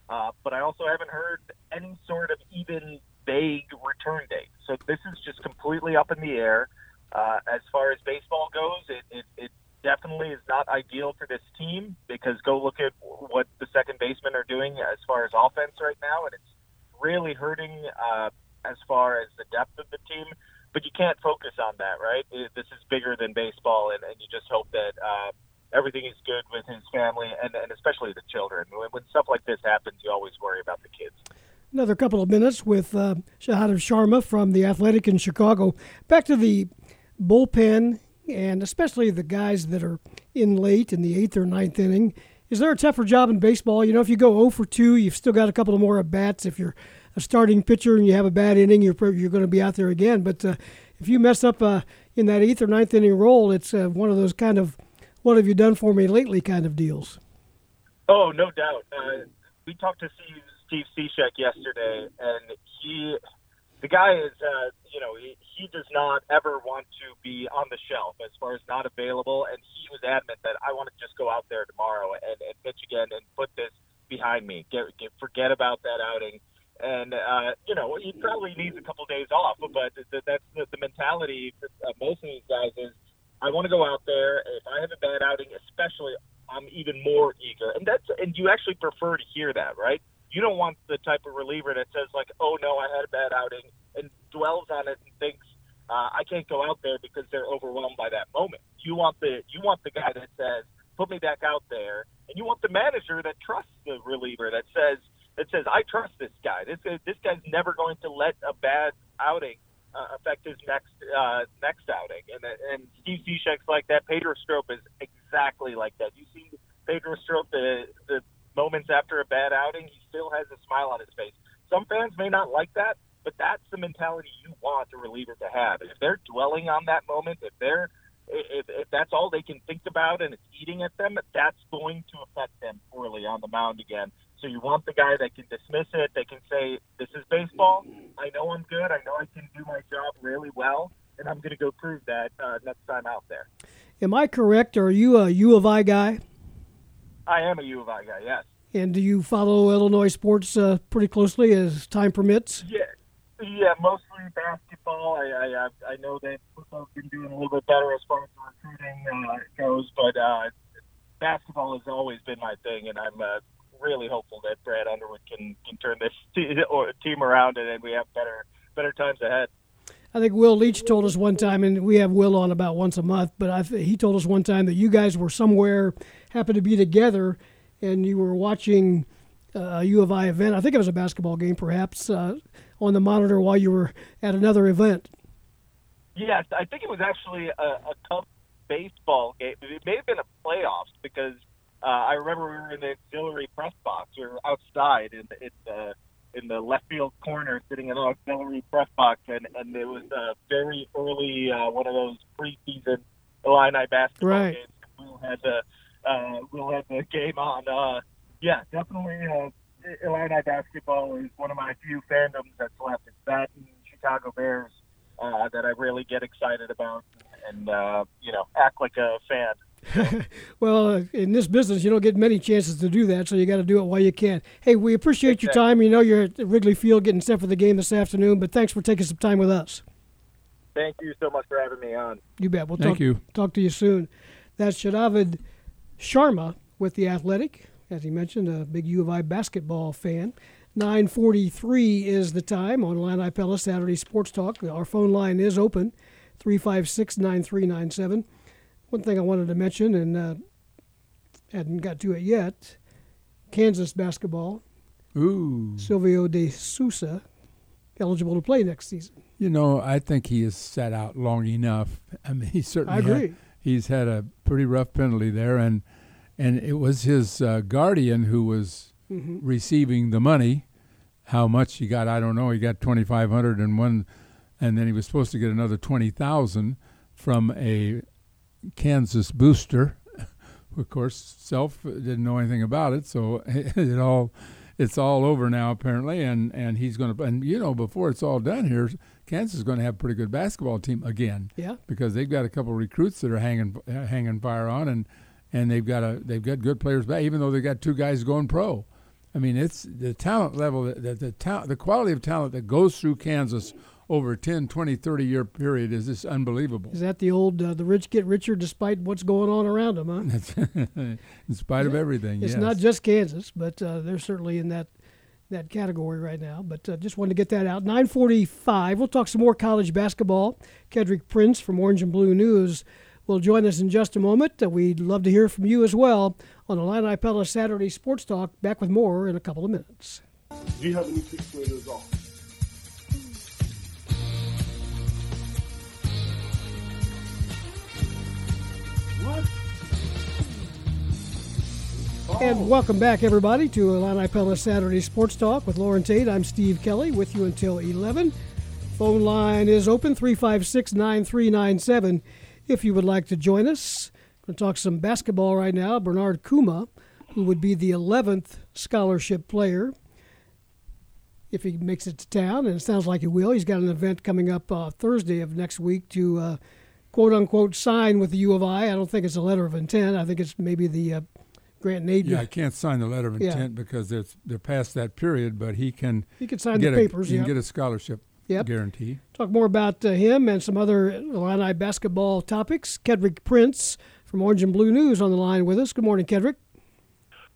uh, but I also haven't heard any sort of even vague return date. So this is just completely up in the air. Uh, as far as baseball goes, it, it, it definitely is not ideal for this team because go look at what the second basemen are doing as far as offense right now, and it's really hurting uh, as far as the depth of the team. But you can't focus on that, right? This is bigger than baseball, and, and you just hope that uh, everything is good with his family and, and especially the children. When, when stuff like this happens, you always worry about the kids. Another couple of minutes with uh, Sahadev Sharma from the Athletic in Chicago. Back to the bullpen, and especially the guys that are in late in the eighth or ninth inning. Is there a tougher job in baseball? You know, if you go 0 for 2, you've still got a couple of more at bats. If you're a starting pitcher and you have a bad inning, you're you're going to be out there again. But uh, if you mess up uh, in that eighth or ninth inning role, it's uh, one of those kind of "what have you done for me lately" kind of deals. Oh, no doubt. Uh, we talked to Steve, Steve yesterday, and he, the guy is, uh, you know, he, he does not ever want to be on the shelf as far as not available, and he was adamant that I want to just go out there tomorrow and, and pitch again and put this behind me. Get, get forget about that outing and uh, you know he probably needs a couple of days off. But that's the, the mentality of most of these guys is I want to go out there. If I have a bad outing, especially, I'm even more eager, and that's and you actually prefer to hear that, right? You don't want the type of reliever that says like, "Oh no, I had a bad outing," and dwells on it and thinks uh, I can't go out there because they're overwhelmed by that moment. You want the you want the guy that says, "Put me back out there," and you want the manager that trusts the reliever that says that says I trust this guy. This this guy's never going to let a bad outing uh, affect his next uh, next outing. And and Steve Cishek's like that. Pedro Strop is exactly like that. You see Pedro Strop the the moments after a bad outing, he still has a smile on his face. Some fans may not like that, but that's the mentality you want a reliever to have. If they're dwelling on that moment, if they're if, if that's all they can think about and it's eating at them, that's going to affect them poorly on the mound again. So you want the guy that can dismiss it, that can say, "This is baseball. I know I'm good. I know I can do my job really well, and I'm going to go prove that uh, next time out there." Am I correct? Are you a U of I guy? I am a U of I guy. Yes. And do you follow Illinois sports uh, pretty closely as time permits? Yeah, yeah, mostly basketball. I I, I know that football's been doing a little bit better as far as the recruiting uh, goes, but uh, basketball has always been my thing, and I'm uh, really hopeful that Brad Underwood can can turn this [LAUGHS] team around and we have better better times ahead. I think Will Leitch told us one time, and we have Will on about once a month, but I, he told us one time that you guys were somewhere, happened to be together, and you were watching uh, a U of I event. I think it was a basketball game, perhaps, uh, on the monitor while you were at another event. Yes, I think it was actually a, a Cubs baseball game. It may have been a playoffs because uh, I remember we were in the auxiliary press box. We were outside in the in the left field corner, sitting in the auxiliary press box, and and it was a very early uh, one of those preseason Illini basketball right. games. We'll had the uh, we'll have the game on. Uh, yeah, definitely. Uh, Illini basketball is one of my few fandoms that's left. It's that and Chicago Bears uh, that I really get excited about, and uh, you know, act like a fan. [LAUGHS] well, uh, in this business, you don't get many chances to do that, so you got to do it while you can. Hey, we appreciate your time. You know you're at Wrigley Field getting set for the game this afternoon, but thanks for taking some time with us. Thank you so much for having me on. You bet. We'll Thank talk, you. talk to you soon. That's Sahadev Sharma with the Athletic, as he mentioned, a big U of I basketball fan. 9:43 is the time on Illini Pella Saturday Sports Talk. Our phone line is open, 356-9397. One thing I wanted to mention, and uh, hadn't got to it yet, Kansas basketball. Ooh. Silvio de Sousa eligible to play next season. You know, I think he has sat out long enough. I mean, he certainly. I agree. Had, he's had a pretty rough penalty there, and and it was his uh, guardian who was Mm-hmm. receiving the money. How much he got, I don't know. He got twenty five hundred and one, and then he was supposed to get another twenty thousand from a Kansas booster. [LAUGHS] Of course, Self didn't know anything about it, so [LAUGHS] it all it's all over now apparently, and and he's going to and you know before it's all done here, Kansas is going to have a pretty good basketball team again Yeah. because they've got a couple of recruits that are hanging uh, hanging fire on, and and they've got a they've got good players back, even though they've got two guys going pro. I mean, it's the talent level, the the, the, ta- the quality of talent that goes through Kansas over a 10, 20, 30 year period is just unbelievable. Is that the old uh, the rich get richer despite what's going on around them, huh? [LAUGHS] in spite of everything, It's yes. not just Kansas, but uh, they're certainly in that that category right now. But uh, just wanted to get that out. 9:45. We'll talk some more college basketball. Kedrick Prince from Orange and Blue News will join us in just a moment. Uh, we'd love to hear from you as well on the Illini Pella Saturday Sports Talk. Back with more in a couple of minutes. Do you have any sixth graders off? And welcome back, everybody, to Illini Pella Saturday Sports Talk with Loren Tate. I'm Steve Kelly with you until 11. Phone line is open 356 9397 if you would like to join us. We're going to talk some basketball right now. Bernard Kouma, who would be the 11th scholarship player if he makes it to town, and it sounds like he will. He's got an event coming up uh, Thursday of next week to uh, quote unquote sign with the U of I. I don't think it's a letter of intent. I think it's maybe the uh, grant and aid. Yeah, I can't sign the letter of Yeah. intent because they're they're past that period, but he can He can sign get the a, papers. He yeah. can get a scholarship Yep. guarantee. Talk more about uh, him and some other Illini basketball topics. Kedrick Prince from Orange and Blue News on the line with us. Good morning, Kedrick.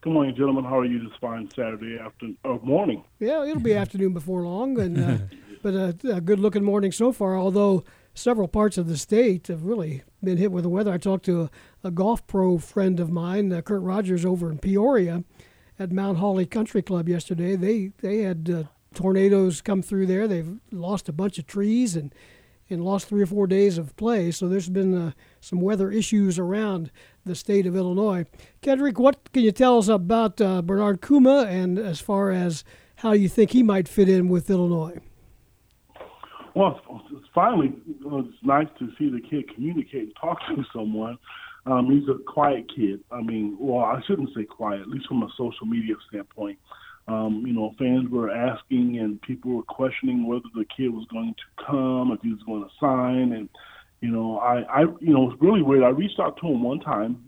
Good morning, gentlemen. How are you this fine Saturday afternoon or morning? Yeah, it'll be afternoon before long, and uh, [LAUGHS] but a, a good-looking morning so far. Although several parts of the state have really been hit with the weather. I talked to a, a golf pro friend of mine, uh, Kurt Rogers, over in Peoria, at Mount Hawley Country Club yesterday. They they had uh, tornadoes come through there. They've lost a bunch of trees and and lost three or four days of play. So there's been uh, some weather issues around the state of Illinois. Kedrick, what can you tell us about uh, Bernard Kouma and as far as how you think he might fit in with Illinois? Well, it's, finally it's nice to see the kid communicate and talk to someone. Um, he's a quiet kid. I mean, well, I shouldn't say quiet, at least from a social media standpoint. Um, you know, fans were asking and people were questioning whether the kid was going to come, if he was going to sign, and you know, I, I, you know, it's really weird. I reached out to him one time,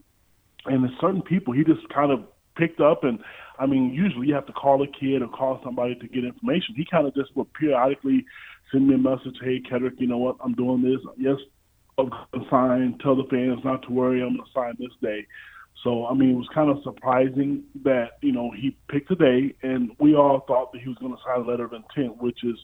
and there's certain people he just kind of picked up, and I mean, usually you have to call a kid or call somebody to get information. He kind of just would periodically send me a message, "Hey, Kedrick, you know what? I'm doing this. Yes, I'm going to sign. Tell the fans not to worry. I'm going to sign this day." So, I mean, it was kind of surprising that, you know, he picked a day, and we all thought that he was going to sign a letter of intent, which is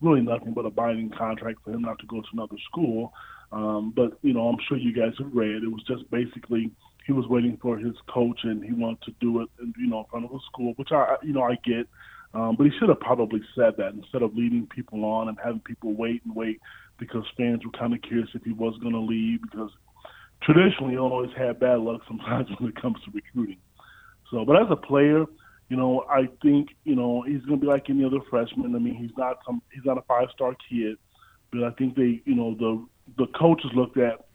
really nothing but a binding contract for him not to go to another school. Um, but, you know, I'm sure you guys have read. It was just basically he was waiting for his coach, and he wanted to do it, you know, in front of a school, which I, you know, I get. Um, but he should have probably said that instead of leading people on and having people wait and wait because fans were kind of curious if he was going to leave because traditionally Illinois has had bad luck sometimes [LAUGHS] when it comes to recruiting. So, but as a player, you know, I think you know he's going to be like any other freshman. I mean, he's not some he's not a five star kid, but I think they, you know, the the coaches looked at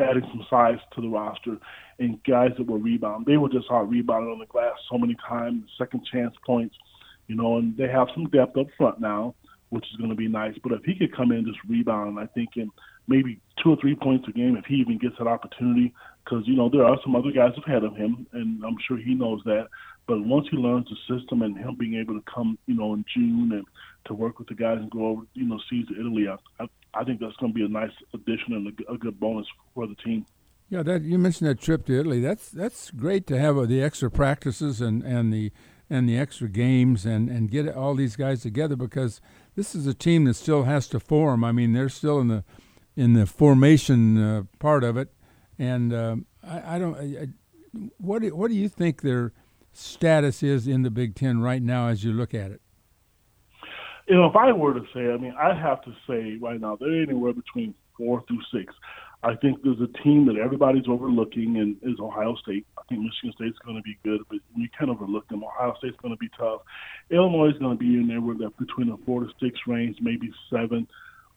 adding some size to the roster and guys that will rebound. They were just out rebounding on the glass so many times, second chance points, you know, and they have some depth up front now, which is going to be nice. But if he could come in and just rebound, I think in maybe two or three points a game, if he even gets that opportunity, because you know there are some other guys ahead of him, and I'm sure he knows that. But once he learns the system and him being able to come, you know, in June and to work with the guys and go over, you know, seas to Italy, I, I, I think that's going to be a nice addition and a, a good bonus for the team. Yeah, that you mentioned that trip to Italy. That's that's great to have uh, the extra practices and, and the and the extra games and, and get all these guys together because this is a team that still has to form. I mean, they're still in the in the formation uh, part of it, and um, I, I don't. I, I, what do, what do you think their status is in the Big Ten right now as you look at it? You know, if I were to say, I mean, I'd have to say right now they're anywhere between four through six. I think there's a team that everybody's overlooking, and is Ohio State. I think Michigan State's going to be good, but you can't overlook them. Ohio State's going to be tough. Illinois is going to be in there with that between a four to six range, maybe seven,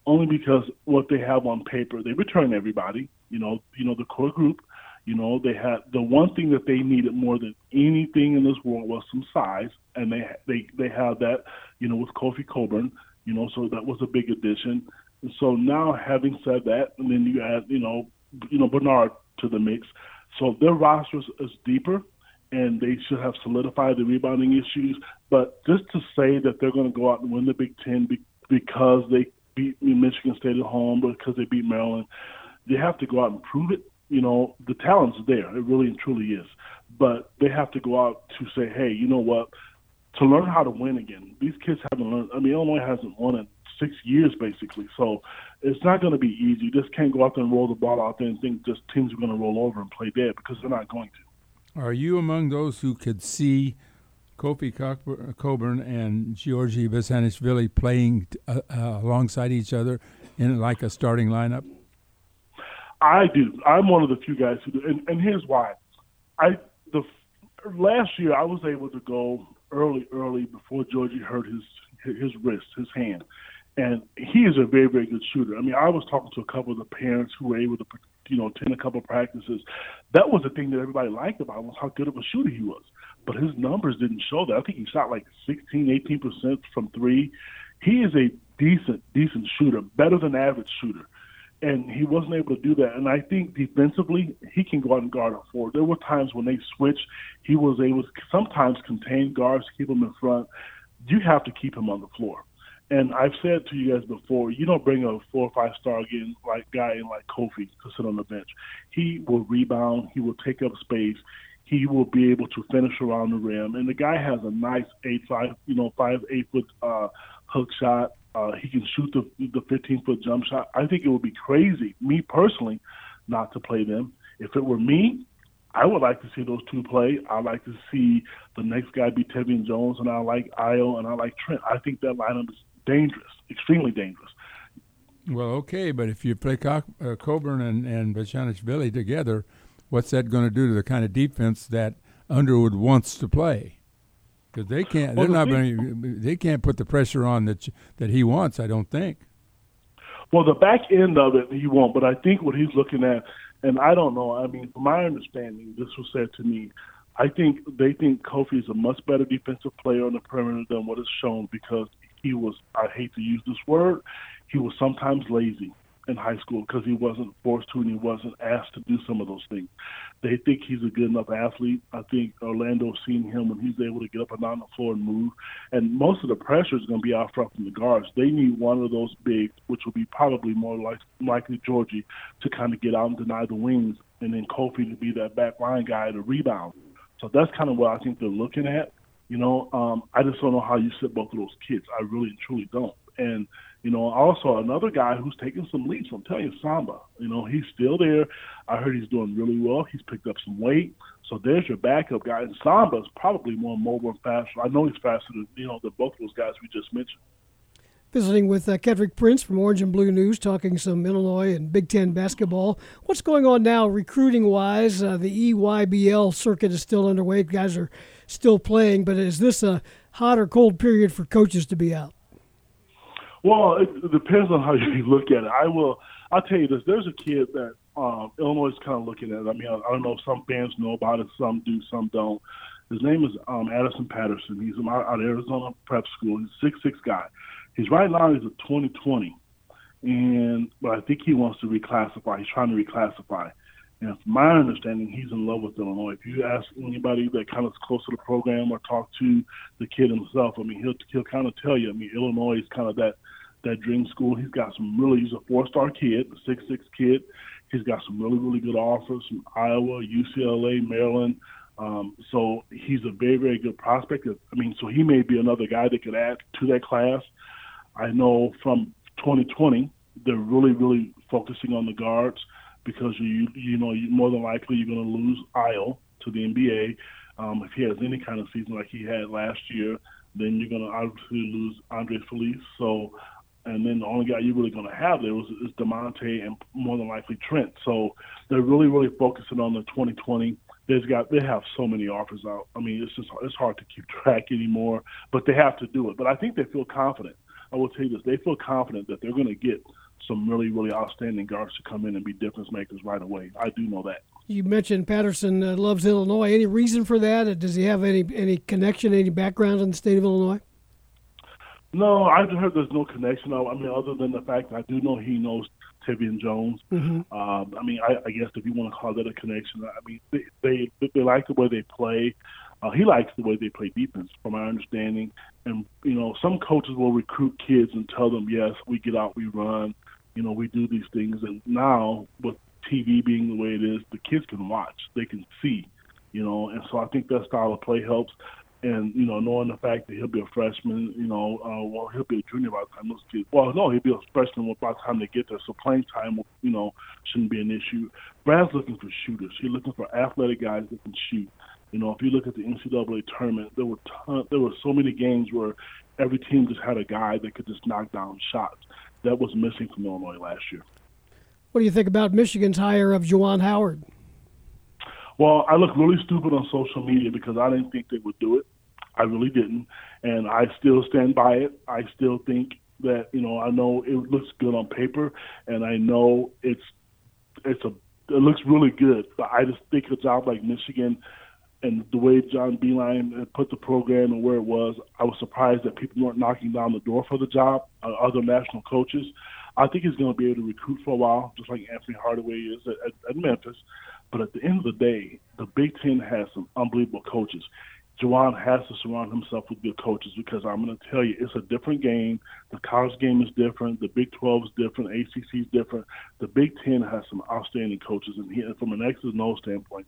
only because what they have on paper, they return everybody. You know, you know the core group. You know, they had the one thing that they needed more than anything in this world was some size, and they they they have that. You know, with Kofi Cockburn. You know, so that was a big addition. And so now, having said that, and then you add, you know, you know Bernard to the mix, so their roster is deeper, and they should have solidified the rebounding issues. But just to say that they're going to go out and win the Big Ten be- because they beat Michigan State at home, because they beat Maryland, they have to go out and prove it. You know, the talent's there; it really and truly is. But they have to go out to say, "Hey, you know what? to learn how to win again. These kids haven't learned. I mean, Illinois hasn't won in six years basically, so it's not going to be easy. You just can't go out there and roll the ball out there and think just teams are going to roll over and play dead because they're not going to. Are you among those who could see Kofi Cockburn and Giorgi Bezhanishvili playing uh, uh, alongside each other in like a starting lineup? I do. I'm one of the few guys who do, and, and here's why. I the last year I was able to go early, early before Giorgi hurt his his wrist, his hand, and he is a very, very good shooter. I mean, I was talking to a couple of the parents who were able to, you know, attend a couple of practices. That was the thing that everybody liked about him was how good of a shooter he was. But his numbers didn't show that. I think he shot like 16, 18 percent from three. He is a decent, decent shooter, better than average shooter and he wasn't able to do that. And I think defensively, he can go out and guard a four. There were times when they switched, he was able to sometimes contain guards, keep them in front. You have to keep him on the floor. And I've said to you guys before, you don't bring a four or five star again like guy in like Kofi to sit on the bench. He will rebound. He will take up space. He will be able to finish around the rim. And the guy has a nice eight five, you know, five eight foot uh, hook shot. Uh, he can shoot the the 15 foot jump shot. I think it would be crazy, me personally, not to play them. If it were me, I would like to see those two play. I like to see the next guy be Tevian Jones, and I like Ayo and I like Trent. I think that lineup is dangerous, extremely dangerous. Well, okay, but if you play Co- uh, Cockburn and and Bezhanishvili together, what's that going to do to the kind of defense that Underwood wants to play? because they can't. Well, they're the not going. They can't put the pressure on that that he wants. I don't think. Well, the back end of it he won't, but I think what he's looking at, and I don't know. I mean, from my understanding, this was said to me. I think they think Kofi is a much better defensive player on the perimeter than what is shown because he was. I hate to use this word. He was sometimes lazy in high school because he wasn't forced to and he wasn't asked to do some of those things. They think he's a good enough athlete. I think Orlando's seen him when he's able to get up and down the floor and move. And most of the pressure is going to be out front from the guards. They need one of those bigs, which will be probably more like likely Georgie, to kind of get out and deny the wings, and then Kofi to be that back line guy to rebound. So that's kind of what I think they're looking at. You know, um, I just don't know how you sit both of those kids. I really and truly don't. And you know, also another guy who's taking some leaps. I'm telling you, Samba. You know, he's still there. I heard he's doing really well. He's picked up some weight. So there's your backup guy. And Samba's probably more mobile and faster. I know he's faster than you know than both of those guys we just mentioned. Visiting with uh, Kedrick Prince from Orange and Blue News, talking some Illinois and Big Ten basketball. What's going on now, recruiting wise? Uh, the EYBL circuit is still underway. Guys are still playing, but is this a hot or cold period for coaches to be out? Well, it, depends on how [LAUGHS] you look at it. I will. I'll tell you this. There's a kid that um, Illinois is kind of looking at. I mean, I, I don't know if some fans know about it. Some do. Some don't. His name is um, Addison Patterson. He's out of Arizona Prep School. He's a six six guy. He's right now. He's a 2020, and but I think he wants to reclassify. He's trying to reclassify. And from my understanding, he's in love with Illinois. If you ask anybody that kind of is close to the program or talk to the kid himself, I mean, he'll he'll kind of tell you. I mean, Illinois is kind of that that dream school. He's got some really. He's a four-star kid, a six-six kid. He's got some really really good offers from Iowa, UCLA, Maryland. Um, so he's a very very good prospect. I mean, so he may be another guy that could add to that class. I know from 2020 they're really really focusing on the guards because you you know you, more than likely you're going to lose Ayo to the NBA. Um, if he has any kind of season like he had last year, then you're going to obviously lose Andre Feliz. So, and then the only guy you're really going to have there is, is Da'Monte and more than likely Trent. So they're really really focusing on the 2020. There's got they have so many offers out. I mean, it's just it's hard to keep track anymore. But they have to do it. But I think they feel confident. I will tell you this: they feel confident that they're going to get some really, really outstanding guards to come in and be difference makers right away. I do know that. You mentioned Patterson uh, loves Illinois. Any reason for that? Does he have any any connection, any background in the state of Illinois? No, I've heard there's no connection. I mean, other than the fact I do know he knows Tevian Jones. Mm-hmm. Um, I mean, I, I guess if you want to call that a connection, I mean, they they, they like the way they play. Uh, he likes the way they play defense, from my understanding. And you know, some coaches will recruit kids and tell them, "Yes, we get out, we run." you know, we do these things. And now with TV being the way it is, the kids can watch, they can see, you know, and so I think that style of play helps. And you know, knowing the fact that he'll be a freshman, you know, uh, well, he'll be a junior by the time those kids. Well, no, he'll be a freshman by the time they get there. So playing time, you know, shouldn't be an issue. Brad's looking for shooters. He's looking for athletic guys that can shoot. You know, if you look at the NCAA tournament, there were ton, there were so many games where every team just had a guy that could just knock down shots. That was missing from Illinois last year. What do you think about Michigan's hire of Juwan Howard? Well, I look really stupid on social media because I didn't think they would do it. I really didn't, and I still stand by it. I still think that you know I know it looks good on paper, and I know it's it's a it looks really good. But I just think a job like Michigan and the way John Beilein put the program and where it was, I was surprised that people weren't knocking down the door for the job. Uh, other national coaches, I think he's going to be able to recruit for a while, just like Anthony Hardaway is at, at, at Memphis. But at the end of the day, the Big Ten has some unbelievable coaches. Juwan has to surround himself with good coaches because I'm going to tell you, it's a different game. The college game is different. The Big 12 is different. ACC is different. The Big Ten has some outstanding coaches, and he, from an X's and O standpoint,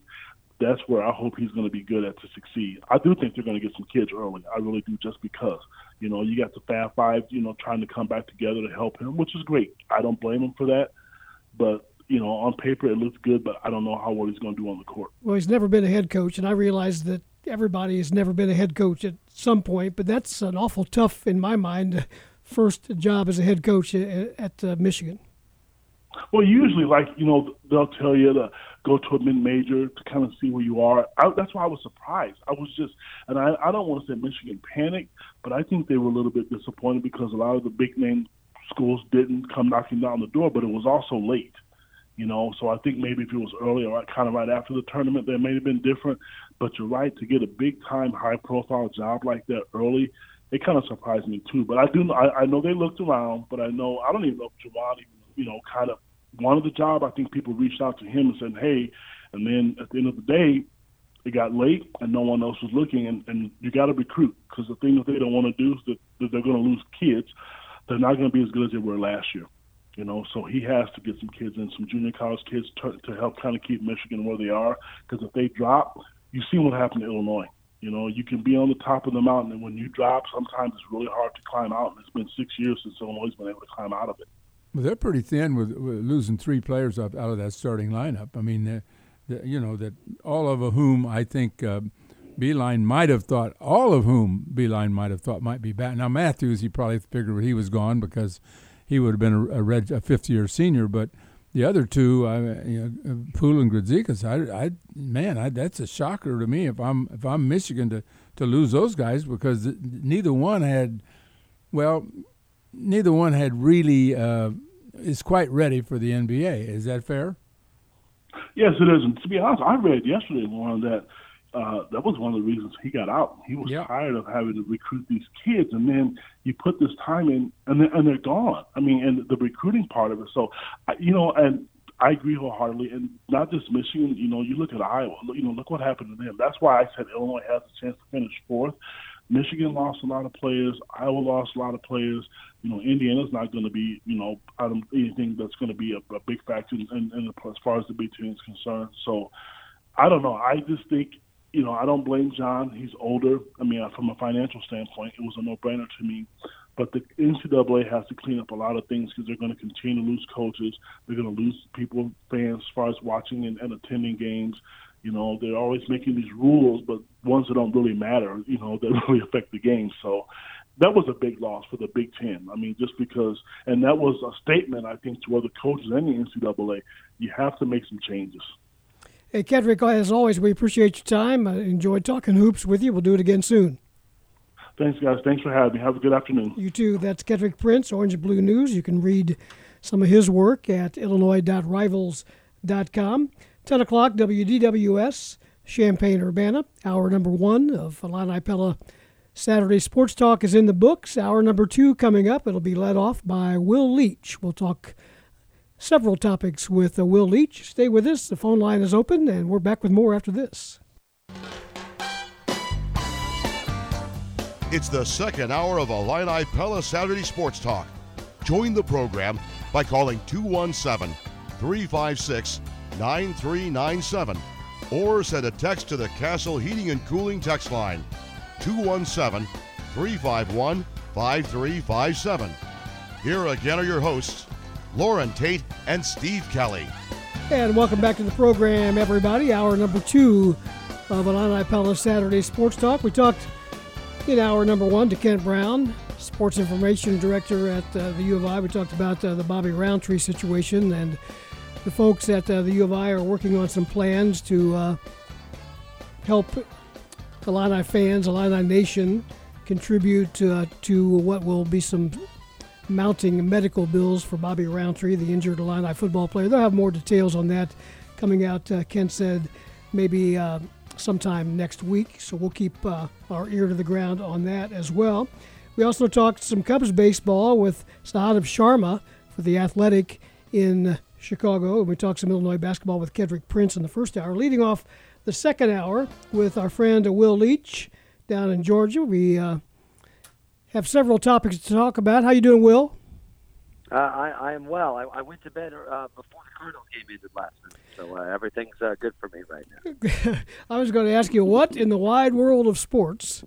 that's where I hope he's going to be good at to succeed. I do think they're going to get some kids early. I really do, just because you know you got the Fab Five, you know, trying to come back together to help him, which is great. I don't blame him for that, but you know, on paper it looks good, but I don't know how well he's going to do on the court. Well, he's never been a head coach, and I realize that everybody has never been a head coach at some point, but that's an awful tough, in my mind, [LAUGHS] first job as a head coach at, at uh, Michigan. Well, usually, like you know, they'll tell you to go to a mid major to kind of see where you are. I, that's why I was surprised. I was just, and I, I don't want to say Michigan panicked, but I think they were a little bit disappointed because a lot of the big name schools didn't come knocking down the door, but it was also late. You know, so I think maybe if it was earlier, right, kind of right after the tournament, that may have been different. But you're right to get a big time, high profile job like that early. It kind of surprised me too. But I do, I, I know they looked around, but I know I don't even know if Juwan even, you know, kind of wanted the job. I think people reached out to him and said, "Hey," and then at the end of the day, it got late and no one else was looking. And, and you got to recruit because the thing that they don't want to do is that, that they're going to lose kids. They're not going to be as good as they were last year. You know, so he has to get some kids in, some junior college kids to, to help kind of keep Michigan where they are. Because if they drop, you see what happened to Illinois. You know, you can be on the top of the mountain, and when you drop, sometimes it's really hard to climb out. And it's been six years since Illinois has been able to climb out of it. Well, they're pretty thin with, with losing three players out of that starting lineup. I mean, you know that all of whom I think uh, Beilein might have thought, all of whom Beilein might have thought might be back. Now Matthews, he probably figured he was gone because he would have been a, a, red, a fifth year senior, but. The other two, uh, you know, Poole and Brazdeikis, I, I, man, I, that's a shocker to me. If I'm if I'm Michigan to, to lose those guys because neither one had, well, neither one had really uh, is quite ready for the NBA. Is that fair? Yes, it is. And to be honest, I read yesterday one that uh, that was one of the reasons he got out. He was yep. tired of having to recruit these kids, and then you put this time in, and they're, and they're gone. I mean, and the recruiting part of it. So, you know, and I agree wholeheartedly, and not just Michigan. You know, you look at Iowa. You know, look what happened to them. That's why I said Illinois has a chance to finish fourth. Michigan lost a lot of players. Iowa lost a lot of players. You know, Indiana's not going to be, you know, out of anything that's going to be a, a big factor in, in, in, as far as the Big Ten is concerned. So, I don't know. I just think, you know, I don't blame John. He's older. I mean, from a financial standpoint, it was a no-brainer to me. But the NCAA has to clean up a lot of things because they're going to continue to lose coaches. They're going to lose people, fans, as far as watching and, and attending games. You know, they're always making these rules, but ones that don't really matter, you know, that [LAUGHS] really affect the game. So that was a big loss for the Big Ten. I mean, just because, and that was a statement, I think, to other coaches and the NCAA. You have to make some changes. Hey, Kedrick, as always, we appreciate your time. I enjoyed talking hoops with you. We'll do it again soon. Thanks, guys. Thanks for having me. Have a good afternoon. You too. That's Kedrick Prince, Orange and Blue News. You can read some of his work at illinois.rivals.com. 10 o'clock, WDWS, Champaign Urbana. Hour number one of Illini Pella Saturday Sports Talk is in the books. Hour number two coming up. It'll be led off by Will Leitch. We'll talk several topics with uh, Will Leitch. Stay with us. The phone line is open, and we're back with more after this. It's the second hour of Illini Pella Saturday Sports Talk. Join the program by calling 217 356 9397 or send a text to the Castle Heating and Cooling text line 217 351 5357. Here again are your hosts, Loren Tate and Steve Kelly. And welcome back to the program, everybody. Hour number two of Illini Pella Saturday Sports Talk. We talked in hour number one to Kent Brown, Sports Information Director at uh, the U of I. We talked about uh, the Bobby Roundtree situation, and the folks at uh, the U of I are working on some plans to uh, help Illini fans, Illini Nation, contribute uh, to what will be some mounting medical bills for Bobby Roundtree, the injured Illini football player. They'll have more details on that coming out, uh, Kent said, maybe uh, sometime next week. So we'll keep uh, our ear to the ground on that as well. We also talked some Cubs baseball with Sahadev Sharma for the Athletic in Chicago. And we talked some Illinois basketball with Kedrick Prince in the first hour. Leading off the second hour with our friend Will Leitch down in Georgia. We uh, have several topics to talk about. How you doing, Will? Uh, I, I am well. I, I went to bed uh, before the Cardinals game ended last night, so uh, everything's uh, good for me right now. [LAUGHS] I was going to ask you what in the wide world of sports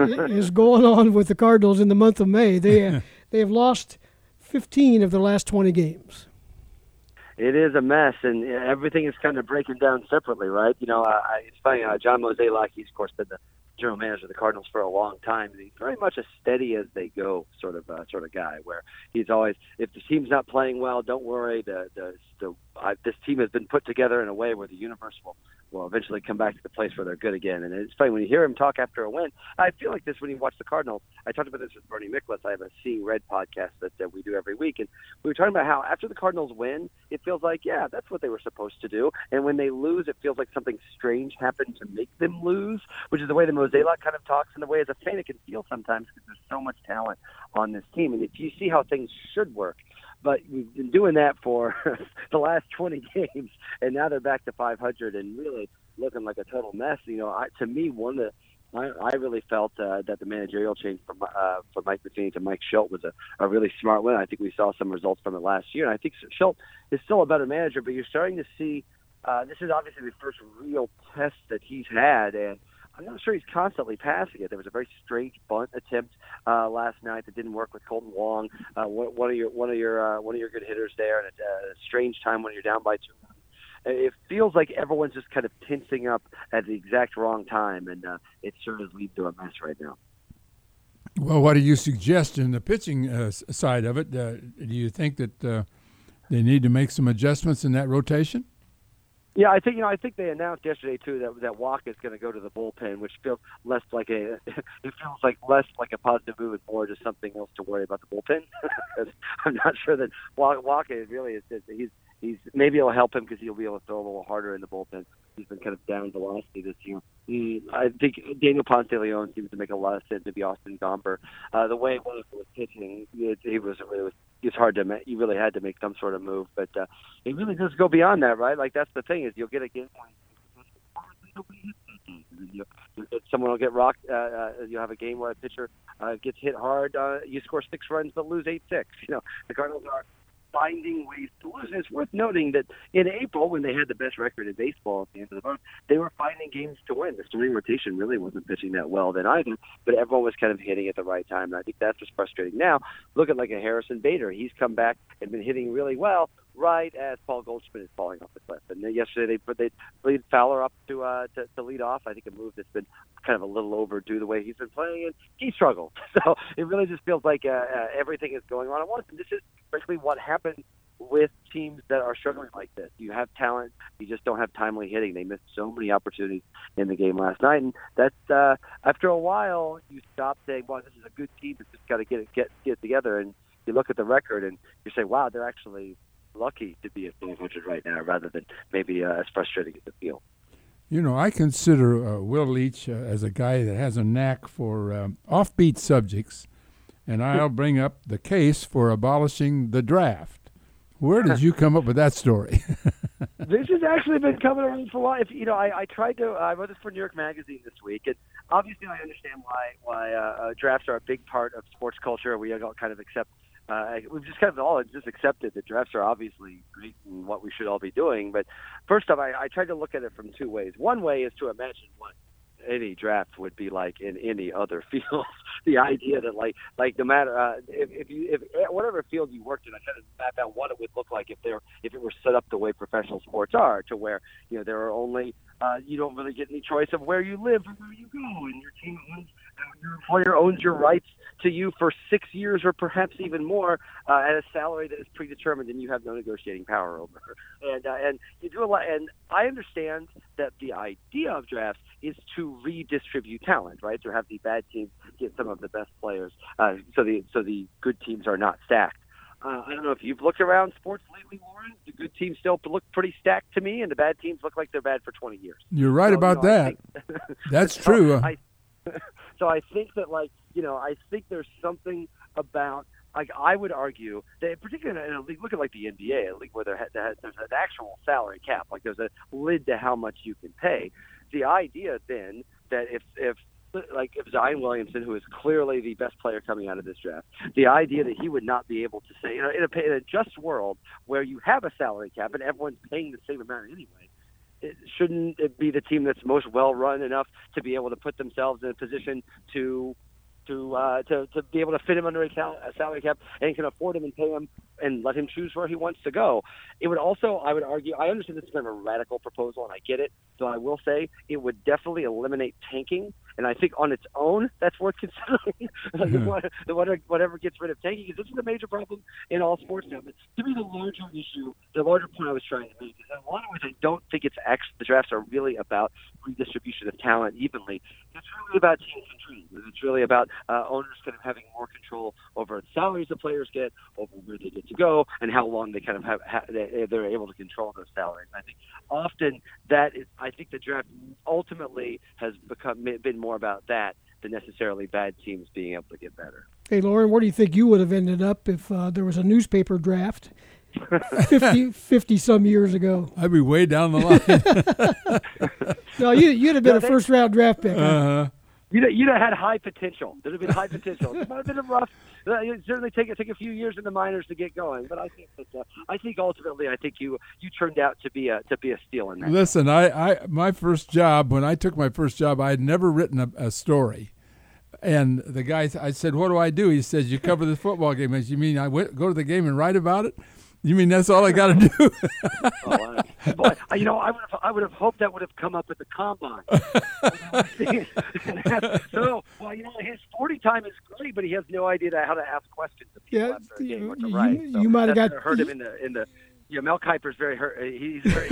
is going on with the Cardinals in the month of May. They [LAUGHS] they have lost 15 of their last 20 games. It is a mess, and everything is kind of breaking down separately, right? You know, I, it's funny. Uh, John Mozeliak, he's of course been the general manager of the Cardinals for a long time. He's very much a steady as they go sort of uh, sort of guy, where he's always if the team's not playing well, don't worry. The the, the uh, this team has been put together in a way where the universe will will eventually come back to the place where they're good again. And it's funny when you hear him talk after a win. I feel like this when you watch the Cardinals. I talked about this with Bernie Miklasz. I have a Seeing Red podcast that, that we do every week, and we were talking about how after the Cardinals win, it feels like yeah, that's what they were supposed to do. And when they lose, it feels like something strange happened to make them lose, which is the way the Mozeliak kind of talks, and the way as a fan it can feel sometimes because there's so much talent on this team. And if you see how things should work, but we've been doing that for [LAUGHS] the last 20 [LAUGHS] games, and now they're back to 500 and really looking like a total mess. You know, I, to me, one of the I, I really felt uh, that the managerial change from uh, from Mike Matheny to Mike Shildt was a, a really smart one. I think we saw some results from it last year, and I think Shildt is still a better manager. But you're starting to see uh, this is obviously the first real test that he's had, and I'm not sure he's constantly passing it. There was a very strange bunt attempt uh, last night that didn't work with Kolten Wong, uh, one, of your one of your uh, one of your good hitters there, and a, a strange time when you're down by two. It feels like everyone's just kind of tensing up at the exact wrong time, and uh, it sure is leading to a mess right now. Well, what do you suggest in the pitching uh, side of it? Uh, do you think that uh, they need to make some adjustments in that rotation? Yeah, I think you know. I think they announced yesterday too that that Wacha is going to go to the bullpen, which feels less like a. [LAUGHS] it feels like less like a positive move and more just something else to worry about the bullpen. [LAUGHS] I'm not sure that Wacha really is. He's he's maybe it'll help him because he'll be able to throw a little harder in the bullpen. He's been kind of down velocity this year. I think Daniel Ponce de Leon seems to make a lot of sense. Maybe Austin Gomber. Uh, the way it was pitching, it, it was it was it's hard to make. You really had to make some sort of move, but uh, it really does go beyond that, right? Like that's the thing is you'll get a game someone will get rocked. Uh, uh, you have a game where a pitcher uh, gets hit hard. Uh, you score six runs but lose eight six. You know the Cardinals are finding ways to lose. And it's worth noting that in April, when they had the best record in baseball at the end of the month, they were finding games to win. The starting rotation really wasn't pitching that well then either, but everyone was kind of hitting at the right time. And I think that's what's frustrating now. Look at like a Harrison Bader. He's come back and been hitting really well right as Paul Goldschmidt is falling off the cliff. And yesterday they put they lead Fowler up to, uh, to to lead off. I think a move that's been kind of a little overdue the way he's been playing, and he struggled. [LAUGHS] So it really just feels like uh, uh, everything is going on at once. And this is frankly what happens with teams that are struggling like this. You have talent, you just don't have timely hitting. They missed so many opportunities in the game last night, and that's uh, after a while you stop saying, "Well, this is a good team that's just got to get it get get together." And you look at the record and you say, "Wow, they're actually lucky to be at 500 right now, rather than maybe uh, as frustrating as it feels." You know, I consider uh, Will Leitch uh, as a guy that has a knack for um, offbeat subjects, and I'll bring up the case for abolishing the draft. Where did you come up with that story? [LAUGHS] this has actually been coming around for a while. If, you know, I, I tried to. I wrote this for New York Magazine this week, and obviously, I understand why why uh, uh, drafts are a big part of sports culture. We all kind of accept uh, we've just kind of all just accepted that drafts are obviously great and what we should all be doing. But first off, I, I tried to look at it from two ways. One way is to imagine what any draft would be like in any other [LAUGHS] field. the idea that like like no matter uh, if, if you if eh, whatever field you worked in, I kind of map out what it would look like if there if it were set up the way professional sports are, to where you know there are only uh, you don't really get any choice of where you live or where you go, and your team owns your employer owns your rights to you for six years or perhaps even more uh, at a salary that is predetermined and you have no negotiating power over. And uh, and you do a lot. And I understand that the idea of drafts is to redistribute talent, right? To have the bad teams get some of the best players, uh, so the so the good teams are not stacked. Uh, I don't know if you've looked around sports lately, Loren. The good teams still look pretty stacked to me, and the bad teams look like they're bad for 20 years. You're right So, about you know, that. think- [LAUGHS] That's So true. I, so I think that, like, you know, I think there's something about, like, I would argue that, particularly in a league, look at like the NBA, a league where there there's an actual salary cap, like there's a lid to how much you can pay. The idea then that if if like if Zion Williamson, who is clearly the best player coming out of this draft, the idea that he would not be able to say, you know, in a, in a just world where you have a salary cap and everyone's paying the same amount anyway, shouldn't it be the team that's most well run enough to be able to put themselves in a position to to uh, to to be able to fit him under a, sal- a salary cap and can afford him and pay him and let him choose where he wants to go. It would also, I would argue, I understand this is kind of a radical proposal and I get it. So I will say it would definitely eliminate tanking. And I think on its own, that's worth considering. Like, what- whatever, whatever gets rid of tanking, because this is a major problem in all sports now. But to me, the larger issue, the larger point I was trying to make is that in a lot of ways, I don't think it's actually the drafts are really about redistribution of talent evenly. It's really about team control. It's really about uh, owners kind of having more control over the salaries the players get, over where they get to go, and how long they kind of have ha- they, they're able to control those salaries. And I think often that is, I think the draft ultimately has become been more about that than necessarily bad teams being able to get better. Hey, Loren, where do you think you would have ended up if uh, there was a newspaper draft [LAUGHS] 50, 50 some years ago? I'd be way down the line. [LAUGHS] No, you, you'd have been Yeah, a first round draft pick. huh? uh-huh. You'd, you'd have had high potential. There'd have been high potential. It might have been a rough. Uh, it'd certainly take take a few years in the minors to get going, but I think that uh, I think ultimately I think you you turned out to be a to be a steal in that. Listen, I, I my first job when I took my first job, I had never written a, a story. And the guy, I said, "What do I do?" He says, "You cover the football game." "You mean I went, go to the game and write about it?" You mean that's all I got to do? [LAUGHS] Oh, I, boy, I- you know, I would have I would have hoped that would have come up at the combine. [LAUGHS] [LAUGHS] so, well, you know, his forty time is great, but he has no idea how to ask questions of people Yeah, after a game you- or to you- write. you might have got- gonna hurt him in the in the. Yeah, Mel Kiper's very hurt. Uh, he's very.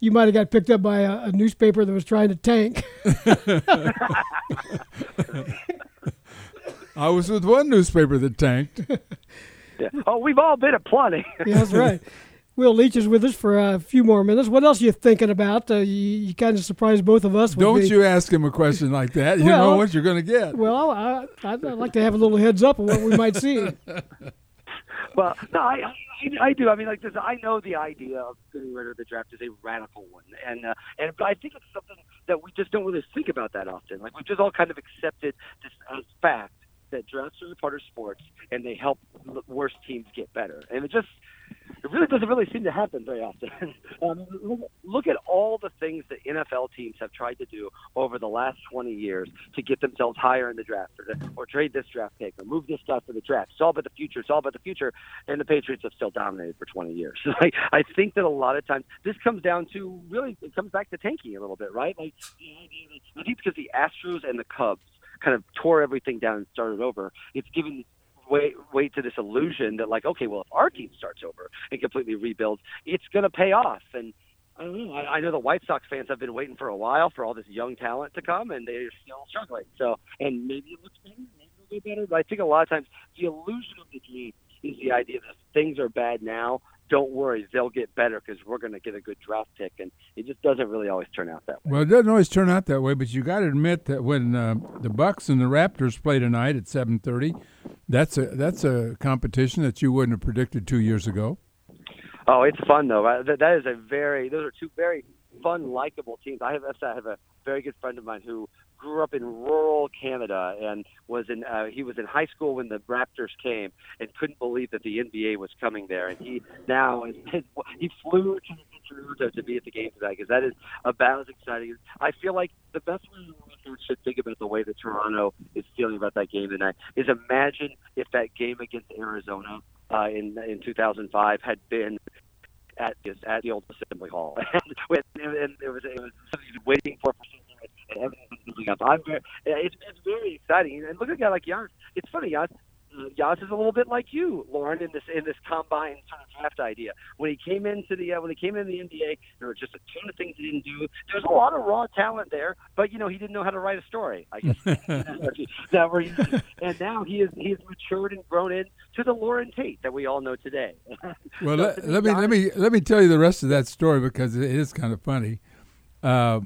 You might have got picked up by a, a newspaper that was trying to tank. I was with one newspaper that tanked. Yeah. [LAUGHS] Oh, we've all been at plenty. [LAUGHS] yeah, that's right. Will Leitch is with us for a few more minutes. What else are you thinking about? Uh, you, you kind of surprised both of us. with Don't the- you ask him a question like that. You Well- know what you're going to get. Well, I, I'd, I'd like to have a little heads up on what we might see. [LAUGHS] Well, no, I, I, I do. I mean, like this, I know the idea of getting rid of the draft is a radical one, and uh, and but I think it's something that we just don't really think about that often. Like we've just all kind of accepted this as fact that drafts are a part of sports, and they help worse teams get better, and it just. It really doesn't really seem to happen very often. [LAUGHS] um, look, at all the things that NFL teams have tried to do over the last 20 years to get themselves higher in the draft, or, to, or trade this draft pick, or move this guy for the draft. It's all about the future. It's all about the future and the Patriots have still dominated for 20 years. [LAUGHS] Like I think that a lot of times this comes down to really it comes back to tanking a little bit, right? Like the I think because the Astros and the Cubs kind of tore everything down and started over, it's given wait wait to this illusion that like okay, well if our team starts over and completely rebuilds, it's going to pay off and. I don't know. I, I know the White Sox fans have been waiting for a while for all this young talent to come, and they're still struggling. So, and maybe it looks better, maybe it'll get better. But I think a lot of times the illusion of the dream is the idea that things are bad now. Don't worry, they'll get better because we're going to get a good draft pick, and it just doesn't really always turn out that way. Well, it doesn't always turn out that way, but you got to admit that when uh, the Bucks and the Raptors play tonight at 7:30, that's a that's a competition that you wouldn't have predicted two years ago. Oh, it's fun though. That, that is a very; those are two very fun, likable teams. I have I have a very good friend of mine who grew up in rural Canada and was in uh, he was in high school when the Raptors came and couldn't believe that the NBA was coming there. And he now is [LAUGHS] he flew to true to, be at the game tonight because that is about as exciting. I feel like the best way you should think about the way that Toronto is feeling about that game tonight is imagine if that game against Arizona uh, in in 2005 had been at at the old Assembly Hall, [LAUGHS] and, and it was it was waiting for and everything was building up. I'm very, it's, it's very exciting. And look at a guy like Giannis. It's funny, Giannis. Giannis is a little bit like you, Loren, in this in this combine sort of draft idea. When he came into the uh, when he came into the NBA, there were just a ton of things he didn't do. There was a lot of raw talent there, but you know he didn't know how to write a story. I guess [LAUGHS] that were, and now he is he has matured and grown in to the Loren Tate that we all know today. [LAUGHS] well, so let, let me let me let me tell you the rest of that story because it is kind of funny. Uh,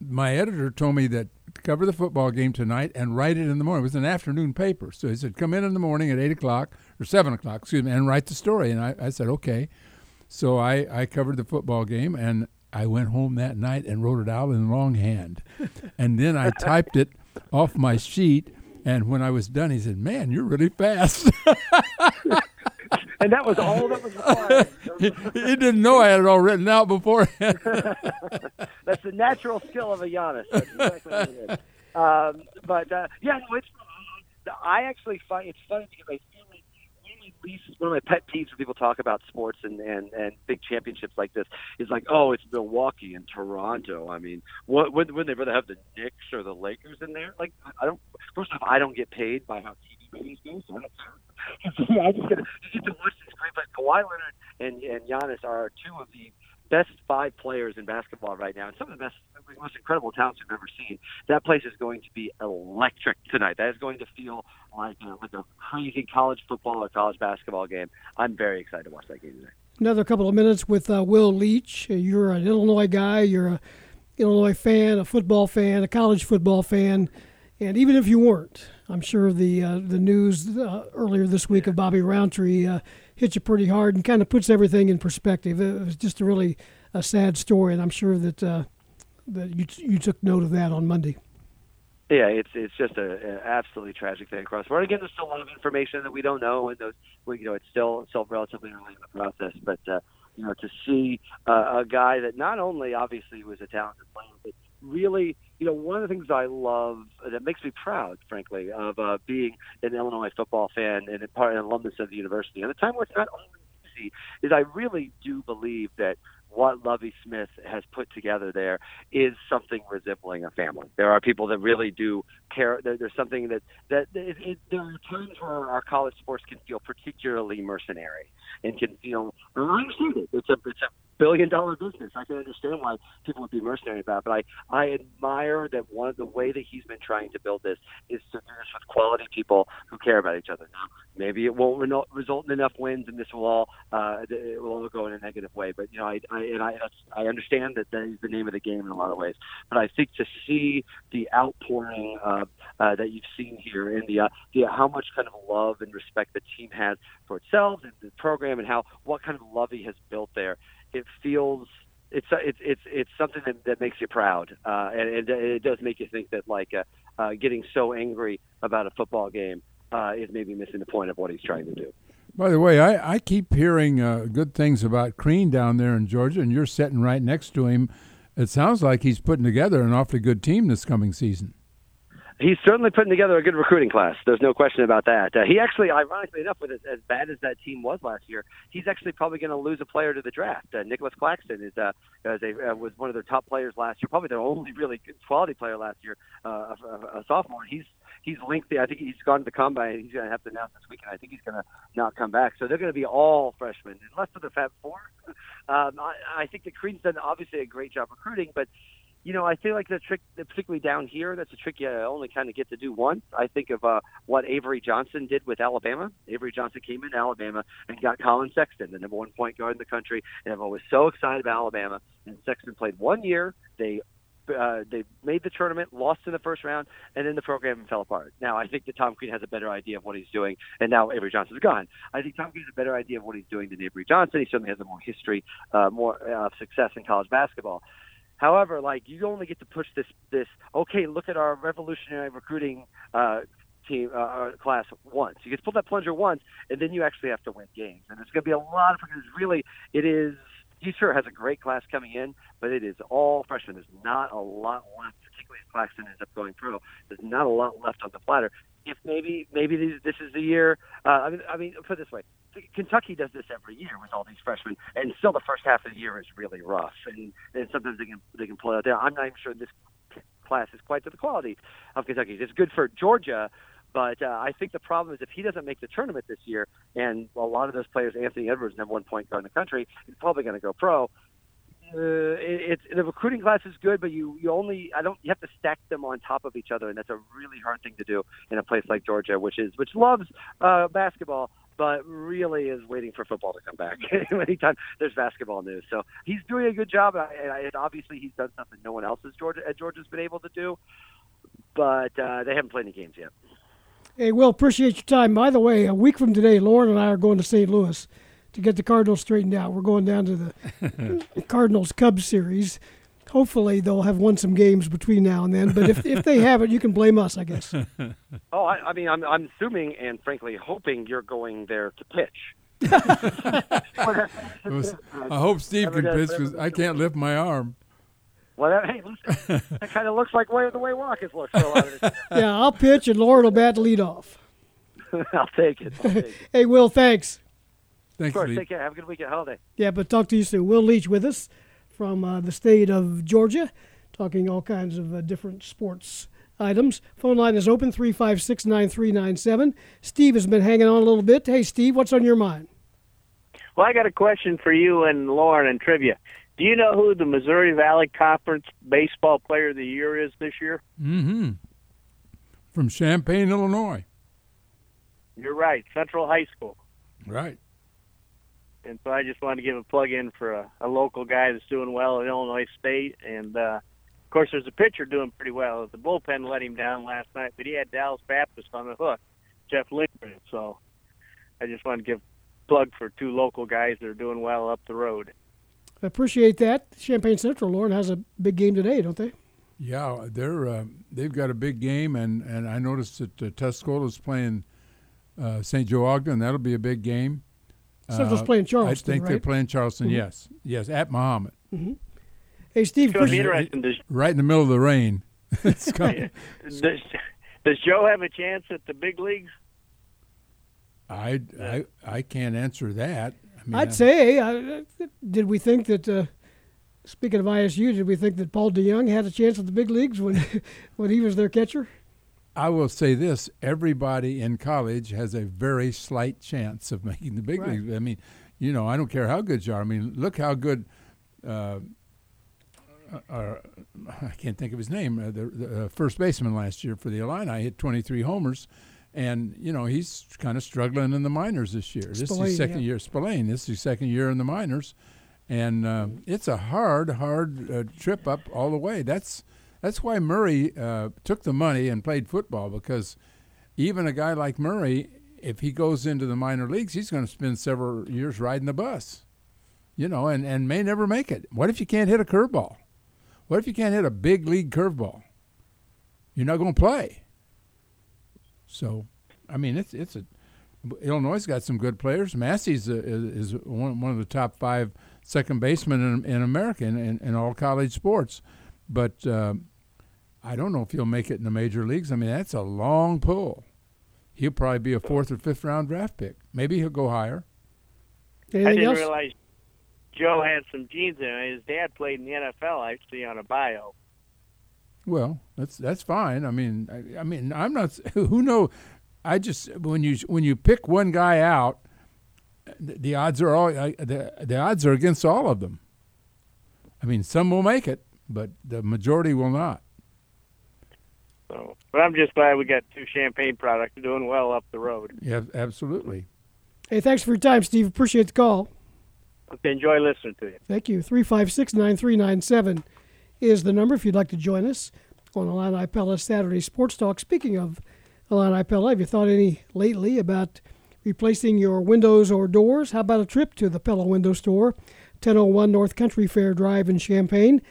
my editor told me that cover the football game tonight and write it in the morning. It was an afternoon paper. So he said, come in in the morning at 8 o'clock or 7 o'clock, excuse me, and write the story. And I, I said, okay. So I, I covered the football game and I went home that night and wrote it out in longhand. [LAUGHS] and then I typed it off my sheet. And when I was done, he said, man, you're really fast. [LAUGHS] and that was all that was required. [LAUGHS] he, he, didn't know I had it all written out before. [LAUGHS] [LAUGHS] That's the natural skill of a Giannis. That's exactly what it is. Um, but uh, yeah, no, it's. I actually find it's funny because I feel like one of my least, one of my pet peeves when people talk about sports and and and big championships like this is like, oh, it's Milwaukee and Toronto. I mean, what would would they rather have the Knicks or the Lakers in there? Like, I don't. First off, I don't get paid by how TV ratings go, so I don't [LAUGHS] I just get, just get to watch these great players. Kawhi Leonard and and Giannis are two of the best five players in basketball right now, and some of the best, most incredible talents we've ever seen. That place is going to be electric tonight. That is going to feel like a, like a crazy college football or college basketball game. I'm very excited to watch that game tonight. Another couple of minutes with uh, Will Leitch. You're an Illinois guy. You're a Illinois fan, a football fan, a college football fan, and even if you weren't, I'm sure the uh, the news uh, earlier this week of Bobby Roundtree uh, hits you pretty hard and kind of puts everything in perspective. It was just a really a sad story, and I'm sure that uh, that you you took note of that on Monday. Yeah, it's it's just a, a absolutely tragic thing across the board. Again, there's still a lot of information that we don't know, and those you know it's still still relatively early in the process. But uh, you know, to see uh, a guy that not only obviously was a talented player, but really you know, one of the things I love that makes me proud, frankly, of uh, being an Illinois football fan and part an alumnus of the university, and the time where not always easy, is I really do believe that what Lovie Smith has put together there is something resembling a family. There are people that really do care. There, there's something that that it, it, there are times where our college sports can feel particularly mercenary and can feel. I understand it. It's a it's a billion dollar business. I can understand why people would be mercenary about it, but I, I admire that one of the way that he's been trying to build this is to do this with quality people who care about each other. Now, maybe it won't re- result in enough wins, and this will all uh, it will all go in a negative way. But you know, I, I and I I understand that that is the name of the game in a lot of ways. But I think to see the outpouring uh, uh, that you've seen here in the, uh, the how much kind of love and respect the team has for itself and the program, and how what kind of love he has built there it feels it's it's it's it's something that, that makes you proud, uh, and, and it does make you think that like uh, uh, getting so angry about a football game uh, is maybe missing the point of what he's trying to do. By the way, I, I keep hearing uh, good things about Crean down there in Georgia, and you're sitting right next to him. It sounds like he's putting together an awfully good team this coming season he's certainly putting together a good recruiting class. There's no question about that. Uh, he actually, ironically enough, with as, as bad as that team was last year, he's actually probably going to lose a player to the draft. Uh, Nicholas Claxton is uh, as a, uh, was one of their top players last year, probably their only really good quality player last year, uh, a, a sophomore. He's he's linked. I think he's gone to the combine. He's going to have to announce this weekend. I think he's going to not come back. So they're going to be all freshmen, unless they're the Fab Four. [LAUGHS] Um, I, I think the Crean's done obviously a great job recruiting, but you know, I feel like the trick, particularly down here, that's a trick you only kind of get to do once. I think of uh, what Avery Johnson did with Alabama. Avery Johnson came into Alabama and got Collin Sexton, the number one point guard in the country, and everyone was so excited about Alabama. And Sexton played one year. They uh, they made the tournament, lost in the first round, and then the program fell apart. Now I think that Tom Crean has a better idea of what he's doing, and now Avery Johnson's gone. I think Tom Crean has a better idea of what he's doing than Avery Johnson. He certainly has a more history, uh, more uh, success in college basketball. However, like you only get to push this this. Okay, look at our revolutionary recruiting uh, team uh, uh class once. You get to pull that plunger once, and then you actually have to win games. And it's going to be a lot of because really it is he sure has a great class coming in, but it is all freshmen. There's not a lot left, particularly if Claxton ends up going pro. There's not a lot left on the platter. If maybe maybe this, is the year. Uh, I mean, I mean, put it this way: Kentucky does this every year with all these freshmen, and still the first half of the year is really rough, and, and sometimes they can they can pull out there. I'm not even sure this class is quite to the quality of Kentucky. It's good for Georgia, but uh, I think the problem is if he doesn't make the tournament this year, and a lot of those players, Anthony Edwards, number one point guard in the country, he's probably going to go pro. Uh, it, it's the recruiting class is good, but you you only I don't you have to stack them on top of each other, and that's a really hard thing to do in a place like Georgia, which is which loves uh, basketball, but really is waiting for football to come back [LAUGHS] anytime there's basketball news. So he's doing a good job, and, and obviously he's done something no one else is Georgia at Georgia's been able to do, but uh, they haven't played any games yet. Hey, Will, appreciate your time. By the way, a week from today, Lauren and I are going to St. Louis to get the Cardinals straightened out. We're going down to the [LAUGHS] Cardinals Cubs series. Hopefully, they'll have won some games between now and then. But if, if they haven't, you can blame us, I guess. [LAUGHS] Oh, I, I mean, I'm, I'm assuming and frankly hoping you're going there to pitch. [LAUGHS] I hope Steve can pitch because I can't lift my arm. Well, that, hey, that kind of looks like way, the way Watkins looks. For a lot of this. yeah, I'll pitch and Loren will bat lead off. I'll take it. I'll take it. Hey, Will, thanks. Thanks, Of course, Lee. take care. Have a good weekend holiday. Yeah, but talk to you soon. Will Leitch with us from uh, the state of Georgia, talking all kinds of uh, different sports items. Phone line is open 356 9397. Steve has been hanging on a little bit. Hey, Steve, what's on your mind? Well, I got a question for you and Loren and trivia. Do you know who the Missouri Valley Conference Baseball Player of the Year is this year? Mm-hmm. From Champaign, Illinois. You're right, Central High School. Right. And so I just wanted to give a plug in for a, a local guy that's doing well at Illinois State. And uh, of course, there's a pitcher doing pretty well. The bullpen let him down last night, but he had Dallas Baptist on the hook, Jeff Lindgren. So I just wanted to give a plug for two local guys that are doing well up the road. I appreciate that. Champaign Central, Loren, has a big game today, don't they? Yeah, they're uh, they've got a big game, and, and I noticed that uh, Tuscola's playing uh, St. Joe Ogden. That'll be a big game. Central's Uh, playing Charleston. I Charleston, think they're playing Charleston. Mhm. Yes, yes, at Mahomet, Hey, Steve, So it'd be appreciate- interesting. Does, right in the middle of the rain. [LAUGHS] it's coming. [LAUGHS] does, does Joe have a chance at the big leagues? I, I I can't answer that. I mean, I'd I- say, uh, did we think that, uh, speaking of ISU, did we think that Paul DeJong had a chance at the big leagues when, [LAUGHS] when he was their catcher? I will say this: everybody in college has a very slight chance of [LAUGHS] making the big Right. leagues. I mean, you know, I don't care how good you are. I mean, look how good. Uh, uh, I can't think of his name. Uh, the, the uh, first baseman last year for the Illini hit 23 homers, and you know he's kind of struggling in the minors this year. Spillane, This is his second yeah. year. Spillane. This is his second year in the minors, and uh, it's a hard, hard uh, trip up all the way. That's that's why Murray uh, took the money and played football because even a guy like Murray, if he goes into the minor leagues, he's going to spend several years riding the bus, you know, and, and may never make it. What if you can't hit a curveball? What if you can't hit a big league curveball? You're not going to play. So, I mean, it's it's a Illinois got some good players. Massey's a, is, is one, one of the top five second basemen in, in America in, in, in all college sports. But uh, I don't know if he'll make it in the major leagues. I mean, that's a long pull. He'll probably be a fourth or fifth round draft pick. Maybe he'll go higher. I didn't else? realize Joe had some genes in him. His dad played in the NFL, I see on a bio. Well, that's that's fine. I mean, I, I mean, I'm not. [LAUGHS] Who know? I just when you when you pick one guy out, the, the odds are all the the odds are against all of them. I mean, some will make it, but the majority will not. So, but I'm just glad we got two Champaign products doing well up the road. Yeah, absolutely. Hey, thanks for your time, Steve. Appreciate the call. Okay, enjoy listening to you. Thank you. 356 9397 is the number if you'd like to join us on Illini Pella Saturday Sports Talk. Speaking of Illini Pella, have you thought any lately about replacing your windows or doors? How about a trip to the Pella Window Store, 1001 North Country Fair Drive in Champaign?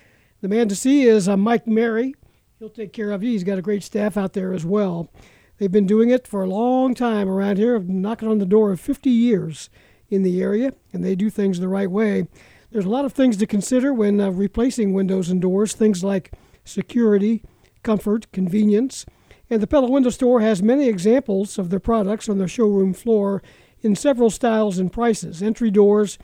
The man to see is uh, Mike Mary. He'll take care of you. He's got a great staff out there as well. They've been doing it for a long time around here, knocking on the door of 50 years in the area, and they do things the right way. There's a lot of things to consider when uh, replacing windows and doors, things like security, comfort, convenience. And the Pella Window Store has many examples of their products on their showroom floor in several styles and prices entry doors,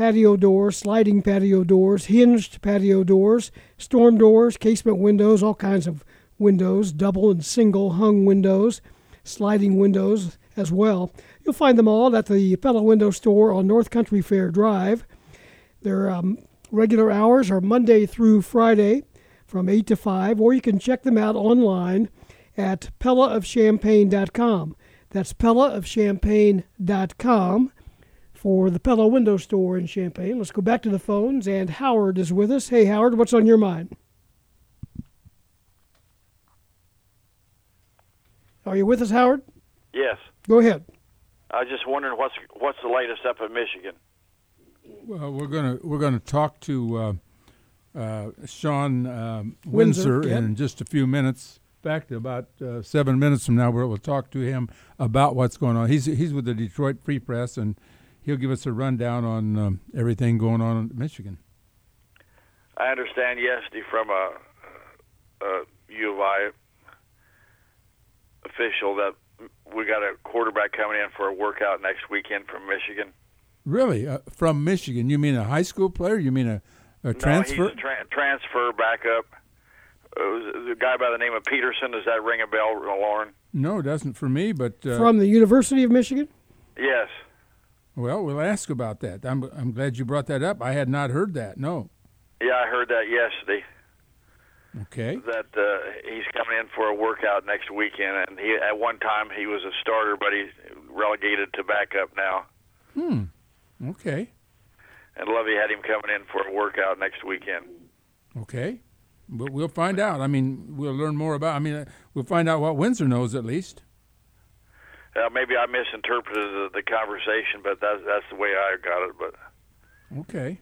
patio doors, sliding patio doors, hinged patio doors, storm doors, casement windows, all kinds of windows, double and single hung windows, sliding windows as well. You'll find them all at the Pella Window Store on North Country Fair Drive. Their um, regular hours are Monday through Friday from 8 to 5, or you can check them out online at pellaofchampaign.com. That's pellaofchampaign.com for the Pella Window Store in Champaign. Let's go back to the phones, and Howard is with us. Hey, Howard, what's on your mind? Are you with us, Howard? Yes. Go ahead. I was just wondering what's what's the latest up in Michigan. Well, we're gonna we're gonna talk to uh, uh, Shawn um, Windsor, Windsor, yeah. in just a few minutes. Back to about uh, seven minutes from now, where we'll talk to him about what's going on. He's he's with the Detroit Free Press, and he'll give us a rundown on um, everything going on in Michigan. I understand yesterday from a, a U of I official that we got a quarterback coming in for a workout next weekend from Michigan. Really, uh, from Michigan? You mean a high school player? You mean a, a transfer? No, he's a tra- transfer backup. It was a guy by the name of Peterson. Does that ring a bell, Loren? No, it doesn't for me. But uh, From the University of Michigan? Yes. Well, we'll ask about that. I'm I'm glad you brought that up. I had not heard that. No. Yeah, I heard that yesterday. Okay. That uh, he's coming in for a workout next weekend, and he at one time he was a starter, but he's relegated to backup now. Hmm. Okay. And Lovie had him coming in for a workout next weekend. Okay. But we'll find out. I mean, we'll learn more about. I mean, uh, we'll find out what Windsor knows at least. Uh, maybe I misinterpreted the, the conversation, but that's that's the way I got it. But Okay.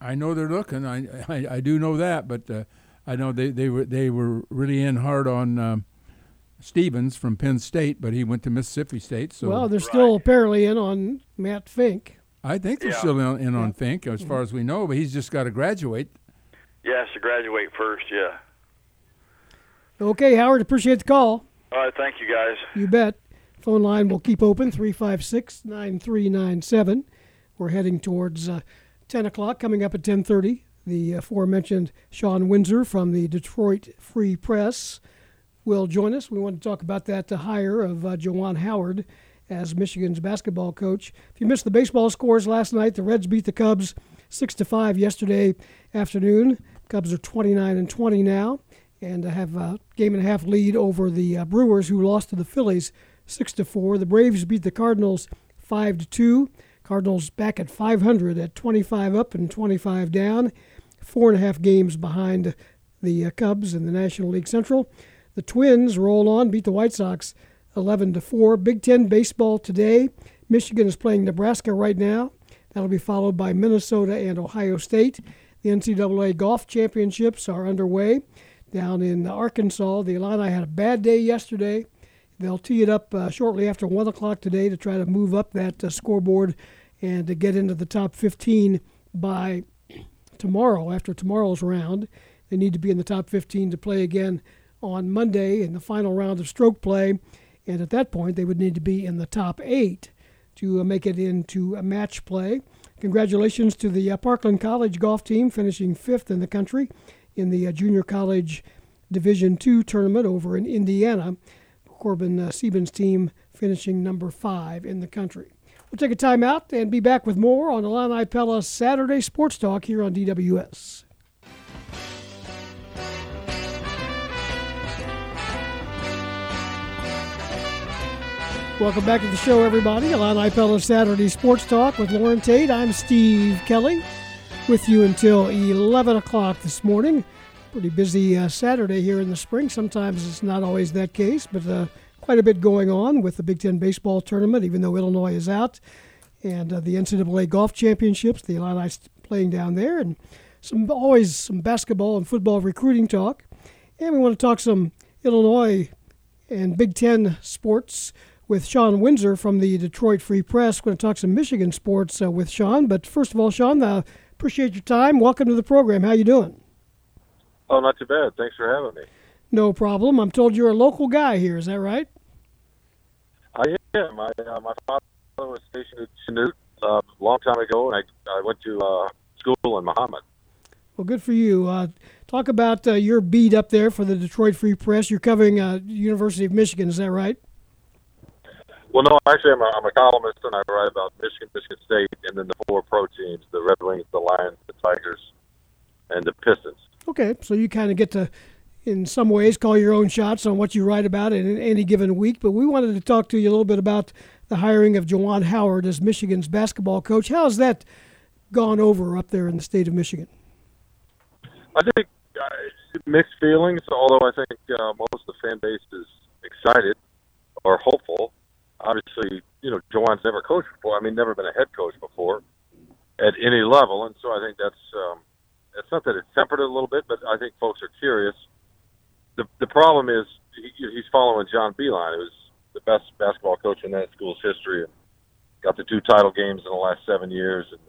I know they're looking. I I, I do know that, but uh, I know they, they were they were really in hard on um, Stevens from Penn State, but he went to Mississippi State. So well, they're still apparently in on Matt Fink. I think they're Yeah. still in, in on Fink as far as we know, but he's just got to graduate. he has to graduate first. Yeah. Okay, Howard, appreciate the call. All right. Thank you, guys. You bet. Phone line will keep open 356 9397. We're heading towards uh, 10 o'clock, coming up at 1030. The aforementioned Shawn Windsor from the Detroit Free Press will join us. We want to talk about that hire of uh, Juwan Howard as Michigan's basketball coach. If you missed the baseball scores last night, the Reds beat the Cubs 6 to 5 yesterday afternoon. Cubs are 29 and 20 now and have a game and a half lead over the uh, Brewers, who lost to the Phillies six to four. The Braves beat the Cardinals five to two. Cardinals back at 500 at 25 up and 25 down, four and a half games behind the uh, Cubs in the National League Central. The Twins roll on, beat the White Sox 11 to four. Big Ten baseball today. Michigan is playing Nebraska right now. That'll be followed by Minnesota and Ohio State. The NCAA golf championships are underway down in Arkansas. The Illini had a bad day yesterday. They'll tee it up uh, shortly after 1 o'clock today to try to move up that uh, scoreboard and to get into the top 15 by tomorrow, after tomorrow's round. They need to be in the top 15 to play again on Monday in the final round of stroke play. And at that point, they would need to be in the top eight to uh, make it into a match play. Congratulations to the uh, Parkland College golf team finishing fifth in the country in the uh, Junior College Division II tournament over in Indiana. Corbin uh, Siebens' team finishing number five in the country. We'll take a timeout and be back with more on Illini Pella Saturday Sports Talk here on DWS. Welcome back to the show, everybody. Illini Pella Saturday Sports Talk with Loren Tate. I'm Steve Kelly with you until 11 o'clock this morning. Pretty busy uh, Saturday here in the spring. Sometimes it's not always that case, but uh, quite a bit going on with the Big Ten baseball tournament, even though Illinois is out, and uh, the NCAA golf championships. The Illini playing down there, and some always some basketball and football recruiting talk. And we want to talk some Illinois and Big Ten sports with Shawn Windsor from the Detroit Free Press. We're going to talk some Michigan sports uh, with Shawn. But first of all, Shawn, uh, appreciate your time. Welcome to the program. How you doing? Oh, not too bad. Thanks for having me. No problem. I'm told you're a local guy here. Is that right? I am. I, uh, my father was stationed at Chanute uh, a long time ago, and I, I went to uh, school in Mahomet. Well, good for you. Uh, talk about uh, your beat up there for the Detroit Free Press. You're covering uh, University of Michigan. Is that right? Well, no, actually, I'm a, I'm a columnist, and I write about Michigan, Michigan State, and then the four pro teams: the Red Wings, the Lions, the Tigers, and the Pistons. Okay, so you kind of get to, in some ways, call your own shots on what you write about in any given week. But we wanted to talk to you a little bit about the hiring of Juwan Howard as Michigan's basketball coach. How's that gone over up there in the state of Michigan? I think uh, mixed feelings, although I think uh, most of the fan base is excited or hopeful. Obviously, you know, Juwan's never coached before. I mean, never been a head coach before at any level, and so I think that's um, it's not that it's tempered a little bit, but I think folks are curious. The the problem is he, he's following John Beilein, who's the best basketball coach in that school's history, and got the two title games in the last seven years, and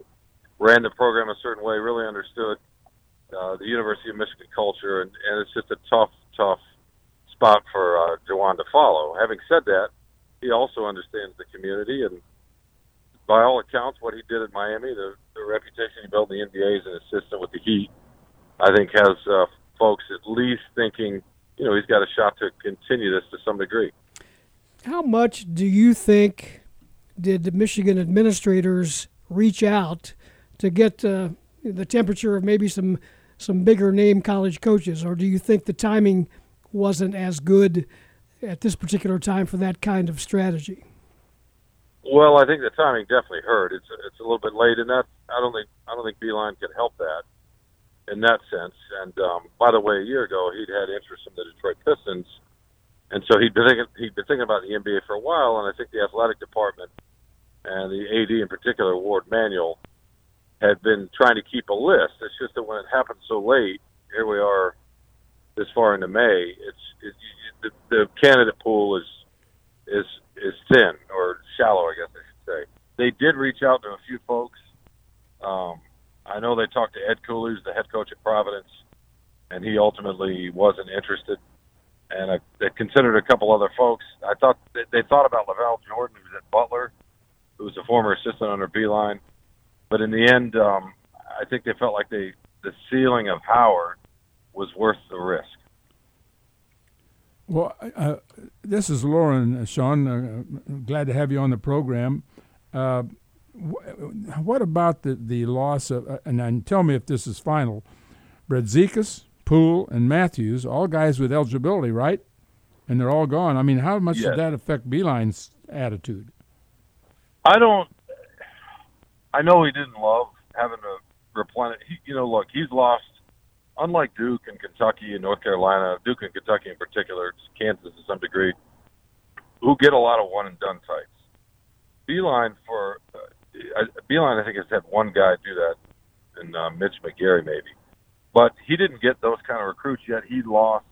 ran the program a certain way. Really understood uh, the University of Michigan culture, and, and it's just a tough, tough spot for uh, Juwan to follow. Having said that, he also understands the community, and by all accounts, what he did at Miami, the, the reputation he built in the NBA as an assistant with the Heat, I think has uh, folks at least thinking, you know, he's got a shot to continue this to some degree. How much do you think did the Michigan administrators reach out to get uh, the temperature of maybe some some bigger name college coaches, or do you think the timing wasn't as good at this particular time for that kind of strategy? Well, I think the timing definitely hurt. It's it's a little bit late, and that I don't think I don't think Beilein can help that in that sense. And um, by the way, a year ago he'd had interest in the Detroit Pistons, and so he'd been thinking he'd been thinking about the NBA for a while. And I think the athletic department and the AD in particular, Warde Manuel, had been trying to keep a list. It's just that when it happened so late, here we are, this far into May. It's, it's the, the candidate pool is is is thin or shallow, I guess I should say. They did reach out to a few folks. Um, I know they talked to Ed Cooley, the head coach at Providence, and he ultimately wasn't interested. And I, they considered a couple other folks. I thought they, they thought about LaVall Jordan, who's at Butler, who was a former assistant under Beilein. But in the end, um, I think they felt like they the ceiling of Howard was worth the risk. Well, uh, this is Loren, uh, Shawn. Uh, glad to have you on the program. Uh, wh- what about the, the loss of, uh, and, and tell me if this is final, Brazdeikis, Poole, and Matthews, all guys with eligibility, right? And they're all gone. I mean, how much yes. did that affect Beilein's attitude? I don't. I know he didn't love having to replenish. He, you know, look, he's lost unlike Duke and Kentucky and North Carolina, Duke and Kentucky in particular, Kansas to some degree, who get a lot of one and done types. Beilein for uh, Beilein, I think has had one guy do that, and uh, Mitch McGary maybe, but he didn't get those kind of recruits yet. He lost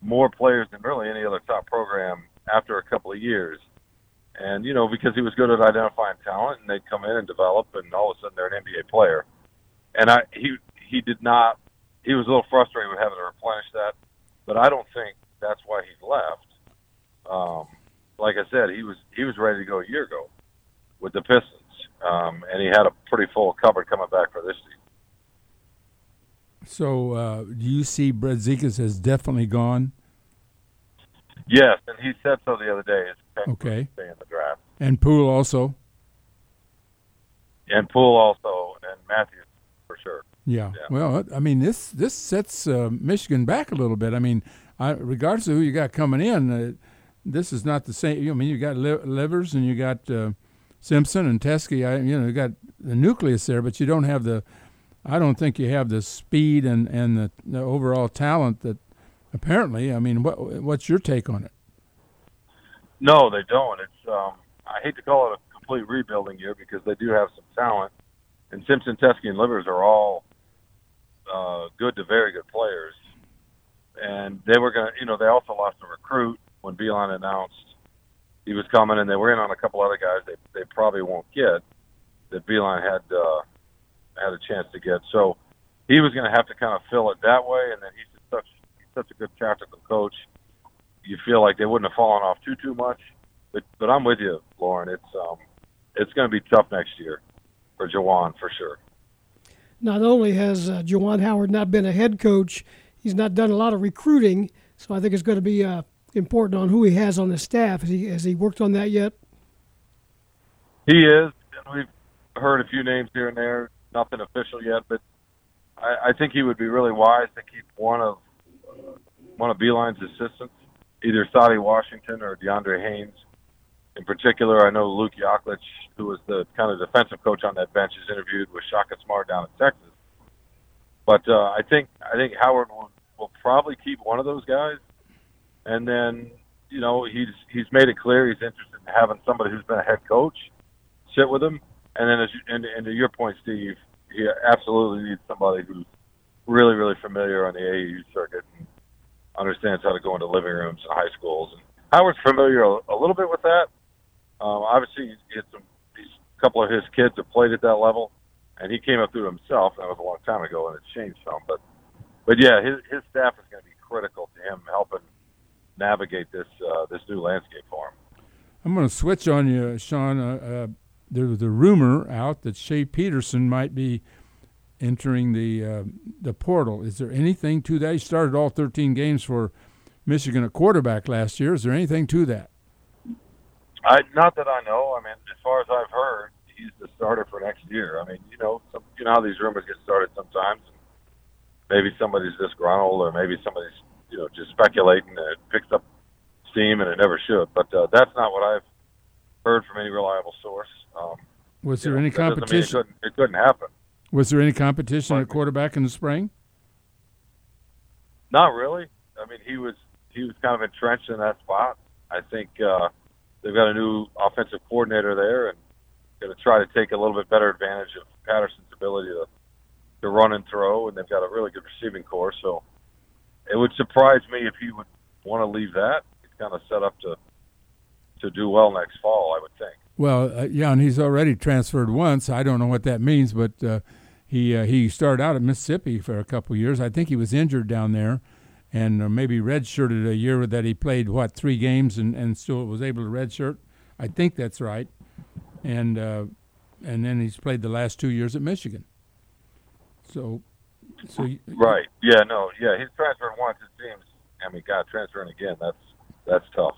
more players than really any other top program after a couple of years. And you know because he was good at identifying talent, and they'd come in and develop, and all of a sudden they're an NBA player. And I he he did not he was a little frustrated with having to replenish that, but I don't think that's why he left. Um, like I said, he was he was ready to go a year ago with the Pistons, um, and he had a pretty full cupboard coming back for this season. So, uh, do you see Brazdeikis has definitely gone? Yes, and he said so the other day. okay. Stay in the draft. And Poole also. And Poole also, and Matthews sure. Yeah. Yeah. Well, I mean, this this sets uh, Michigan back a little bit. I mean, I, regardless of who you got coming in, uh, this is not the same. I mean, you got Li- Livers and you got uh, Simpson and Teske. I, you know, you got the nucleus there, but you don't have the. I don't think you have the speed and and the, the overall talent that apparently. I mean, what what's your take on it? No, they don't. It's um, I hate to call it a complete rebuilding year because they do have some talent, and Simpson, Teske, and Livers are all uh, good to very good players. And they were going to, you know, they also lost a recruit when Beilein announced he was coming, and they were in on a couple other guys they they probably won't get that Beilein had uh, had a chance to get. So he was going to have to kind of fill it that way, and then he's such he's such a good tactical coach. You feel like they wouldn't have fallen off too too much, but but I'm with you, Loren. It's um it's going to be tough next year for Juwan for sure. Not only has uh, Juwan Howard not been a head coach, he's not done a lot of recruiting. So I think it's going to be uh, important on who he has on the staff. Has he has he worked on that yet? He is. We've heard a few names here and there. Nothing official yet, but I, I think he would be really wise to keep one of one of Beilein's assistants, either Saddi Washington or DeAndre Haynes. In particular, I know Luke Yaklich, who was the kind of defensive coach on that bench, is interviewed with Shaka Smart down in Texas. But uh, I think I think Howard will, will probably keep one of those guys, and then you know he's he's made it clear he's interested in having somebody who's been a head coach sit with him, and then as you, and, and to your point, Steve, he absolutely needs somebody who's really really familiar on the AAU circuit and understands how to go into living rooms and high schools. And Howard's familiar a, a little bit with that. Um, obviously, he had some a couple of his kids have played at that level, and he came up through himself. That was a long time ago, and it's changed some. But but yeah, his his staff is going to be critical to him helping navigate this uh, this new landscape for him. I'm going to switch on you, Shawn. Uh, uh, there was a rumor out that Shea Patterson might be entering the uh, the portal. Is there anything to that? He started all 13 games for Michigan at quarterback last year. Is there anything to that? I not that I know. I mean, as far as I've heard, he's the starter for next year. I mean, you know, some, you know how these rumors get started sometimes. Maybe somebody's disgruntled, or maybe somebody's you know just speculating and it picks up steam and it never should. But uh, that's not what I've heard from any reliable source. Um, Was there know, any competition? It couldn't, it couldn't happen. Was there any competition at quarterback in the spring? Not really. I mean, he was he was kind of entrenched in that spot. I think uh, they've got a new offensive coordinator there, and going to try to take a little bit better advantage of Patterson's ability to to run and throw, and they've got a really good receiving corps. So it would surprise me if he would want to leave that. He's kind of set up to to do well next fall, I would think. Well, uh, yeah, and he's already transferred once. I don't know what that means, but uh, he uh, he started out at Mississippi for a couple years. I think he was injured down there, and uh, maybe redshirted a year that he played what three games and, and still was able to redshirt. I think that's right, and uh, and then he's played the last two years at Michigan. So, so y- Right. Yeah. No. Yeah. He's transferred once. It seems. I mean, God, transferring again. That's that's tough.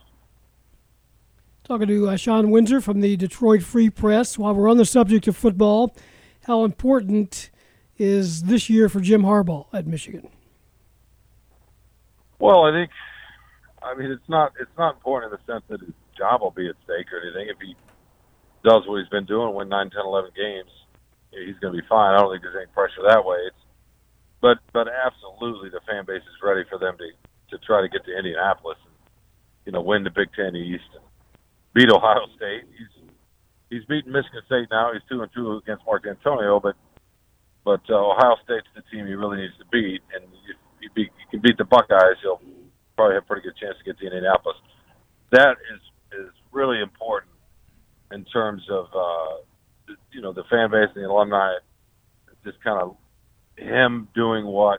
Talking to uh, Shawn Windsor from the Detroit Free Press. While we're on the subject of football, how important is this year for Jim Harbaugh at Michigan? Well, I think. I mean, it's not it's not important in the sense that his job will be at stake or anything. If he does what he's been doing, win 9, 10, 11 games, he's going to be fine. I don't think there's any pressure that way. It's, but but absolutely, the fan base is ready for them to to try to get to Indianapolis and you know win the Big Ten East and beat Ohio State. He's he's beaten Michigan State now. He's two and two against Mark Dantonio, but but uh, Ohio State's the team he really needs to beat. And you, beat, you can beat the Buckeyes, he'll probably have a pretty good chance to get to Indianapolis. That is is really important in terms of uh, you know the fan base and the alumni. Just kind of him doing what,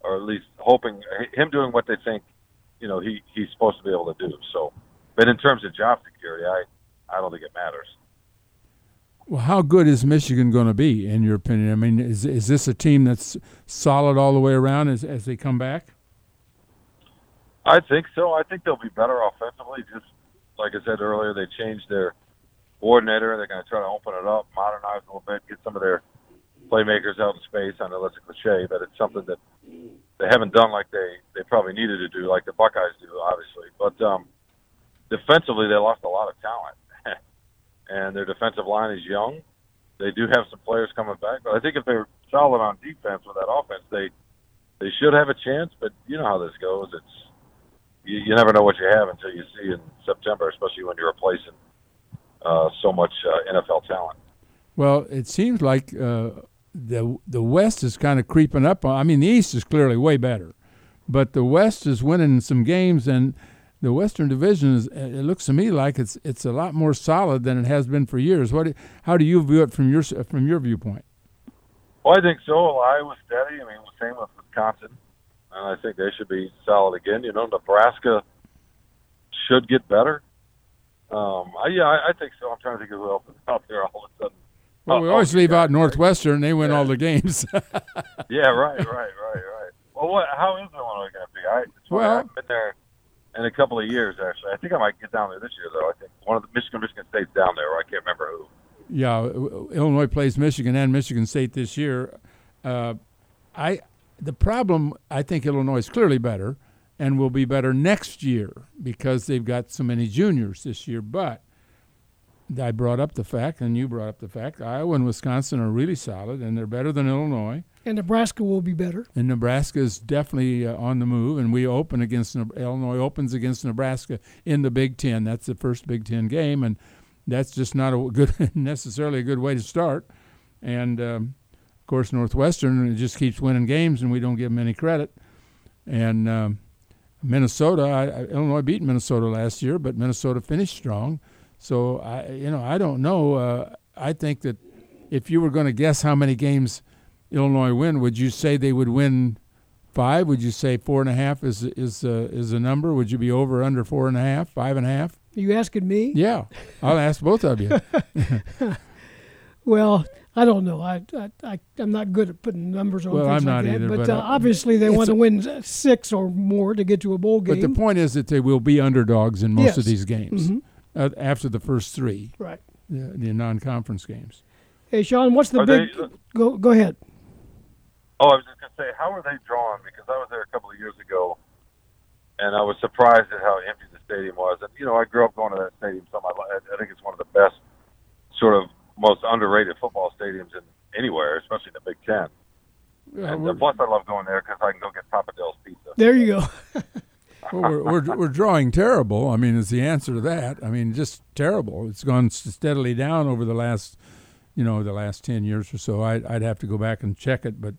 or at least hoping him doing what they think you know he he's supposed to be able to do. So, but in terms of job security, I I don't think it matters. Well, how good is Michigan going to be in your opinion? I mean, is is this a team that's solid all the way around as as they come back? I think so. I think they'll be better offensively. Just like I said earlier, they changed their coordinator. They're going to try to open it up, modernize a little bit, get some of their playmakers out in space. I know that's a cliche, but it's something that they haven't done like they they probably needed to do, like the Buckeyes do, obviously. But um, defensively, they lost a lot of talent, and their defensive line is young. They do have some players coming back, but I think if they're solid on defense with that offense, they they should have a chance. But you know how this goes. It's you, you never know what you have until you see in September, especially when you're replacing uh, so much uh, NFL talent. Well, it seems like uh, the the West is kind of creeping up. I mean, the East is clearly way better, but the West is winning some games, and the Western Division is. It looks to me like it's it's a lot more solid than it has been for years. What? How do you view it from your from your viewpoint? Well, I think so. Iowa's steady. I mean, the same with Wisconsin, and I think they should be solid again. You know, Nebraska should get better. Um, I, yeah, I, I think so. I'm trying to think of who else is out there all of a sudden. Well, we Oh, always oh, leave yeah, out Northwestern. They win all the games. [LAUGHS] Yeah, right, right, right, right. Well, what? How is Illinois going to be? I, Well- I haven't been there in a couple of years. Actually, I think I might get down there this year, though. I think one of the Michigan, Michigan State's down there. Or I can't remember who. yeah, Illinois plays Michigan and Michigan State this year. Uh, I the problem I think Illinois is clearly better and will be better next year because they've got so many juniors this year. But I brought up the fact, and you brought up the fact, Iowa and Wisconsin are really solid, and they're better than Illinois. And Nebraska will be better. And Nebraska is definitely uh, on the move, and we open against Illinois opens against Nebraska in the Big Ten. That's the first Big Ten game, and that's just not a good [LAUGHS] necessarily a good way to start. And um, of course, Northwestern just keeps winning games, and we don't give them any credit. And um, Minnesota, I, I, Illinois beat Minnesota last year, but Minnesota finished strong. So I, you know, I don't know. Uh, I think that if you were going to guess how many games Illinois win, would you say they would win five? Would you say four and a half is is uh, is a number? Would you be over or under four and a half, five and a half? Are you asking me? Yeah, I'll ask both of you. [LAUGHS] [LAUGHS] Well, I don't know. I, I, I I'm not good at putting numbers on Well, things I'm like not that. either, But, but, uh, uh, obviously, they want to win six or more to get to a bowl game. But the point is that they will be underdogs in most of these games Mhm. Uh, after the first three, Right. The, the non-conference games. Hey, Shawn, what's the Are big? they- go go ahead. Oh, I was just going to say, how are they drawn? Because I was there a couple of years ago, and I was surprised at how empty the stadium was. And you know, I grew up going to that stadium, so my, I think it's one of the best, sort of most underrated football stadiums in anywhere, especially in the Big Ten. Yeah, and we're- uh, plus, I love going there because I can go get Papa Del's pizza. There you go. [LAUGHS] Well, we're, we're, we're drawing terrible. I mean, is the answer to that. I mean, just terrible. It's gone steadily down over the last, you know, the last 10 years or so. I'd, I'd have to go back and check it, but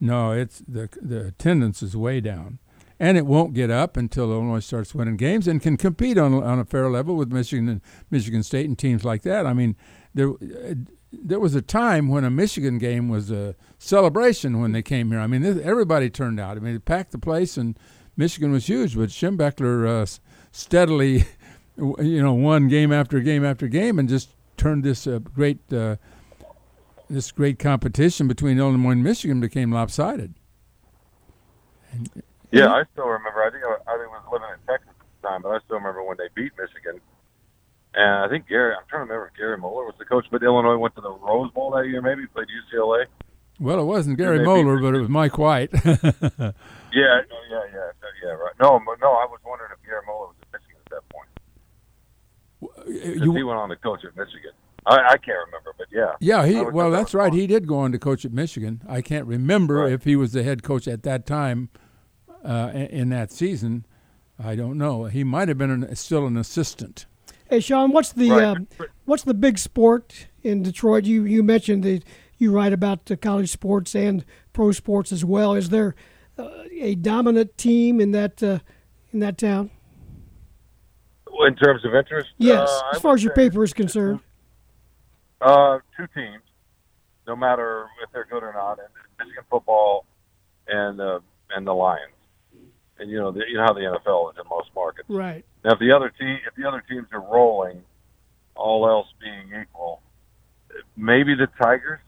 no, it's the, the attendance is way down. And it won't get up until Illinois starts winning games and can compete on, on a fair level with Michigan and Michigan State and teams like that. I mean, there, uh, there was a time when a Michigan game was a celebration when they came here. I mean, everybody turned out. I mean, it packed the place, and Michigan was huge. But Schembechler uh, steadily, [LAUGHS] you know, won game after game after game, and just turned this uh, great uh, this great competition between Illinois and Michigan became lopsided. Yeah, I still remember. I think I, I think I was living in Texas at the time, but I still remember when they beat Michigan. And I think Gary, I'm trying to remember if Gary Moeller was the coach, but Illinois went to the Rose Bowl that year. Maybe played UCLA. Well, it wasn't Gary Moeller, but it was Mike White. [LAUGHS] Yeah, yeah, yeah, yeah, right. No, no, I was wondering if Gary Moeller was at Michigan at that point. 'Cause he went on to coach at Michigan. I, I can't remember, but yeah. Yeah, he well, think that that's was right. He did go on to coach at Michigan. I can't remember Right. if he was the head coach at that time uh, in, in that season. I don't know. He might have been an, still an assistant. Hey, Shawn, what's the Right. um, what's the big sport in Detroit? You you mentioned that you write about the college sports and pro sports as well. Is there uh, a dominant team in that uh, in that town? In terms of interest, Yes, uh, as far as your paper is concerned. Uh, two teams, no matter if they're good or not, and Michigan football and uh, and the Lions. And you know, the, you know how the NFL is in most markets. Right. Now, if the other team, if the other teams are rolling, all else being equal, maybe the Tigers.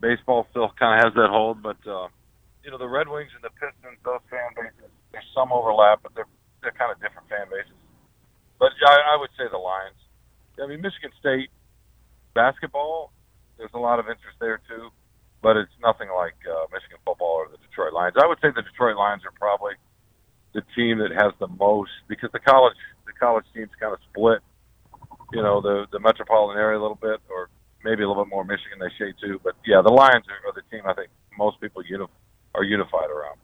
Baseball still kind of has that hold, but uh, you know the Red Wings and the Pistons, those fan bases, there's some overlap, but they're they're kind of different fan bases. But I, I would say the Lions. I mean, Michigan State basketball, there's a lot of interest there too, but it's nothing like uh, Michigan football or the Detroit Lions. I would say the Detroit Lions are probably the team that has the most because the college the college teams kind of split. You know, the the metropolitan area a little bit, or maybe a little bit more Michigan they shade too. But yeah, the Lions are, are the team I think most people uni- are unified around.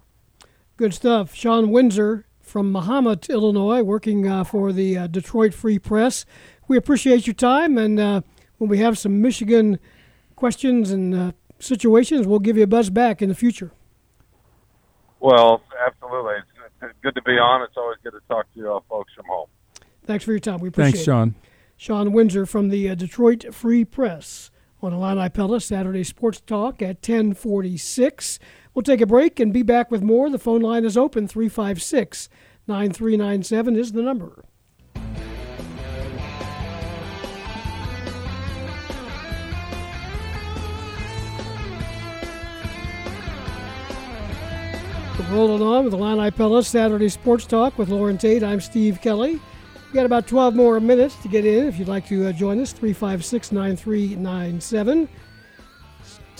Good stuff. Shawn Windsor from Mahomet, Illinois, working uh, for the uh, Detroit Free Press. We appreciate your time, and uh, when we have some Michigan questions and uh, situations, we'll give you a buzz back in the future. Well, absolutely. It's, it's good to be on. It's always good to talk to you uh, folks from home. Thanks for your time. We appreciate Thanks, Shawn. it. Shawn Windsor from the uh, Detroit Free Press on Illini Pella Saturday Sports Talk at 1046. We'll take a break and be back with more. The phone line is open. 356 9397 is the number. Rolling on with Illini Pella Saturday Sports Talk with Loren Tate. I'm Steve Kelly. We've got about 12 more minutes to get in if you'd like to uh, join us. 356 9397.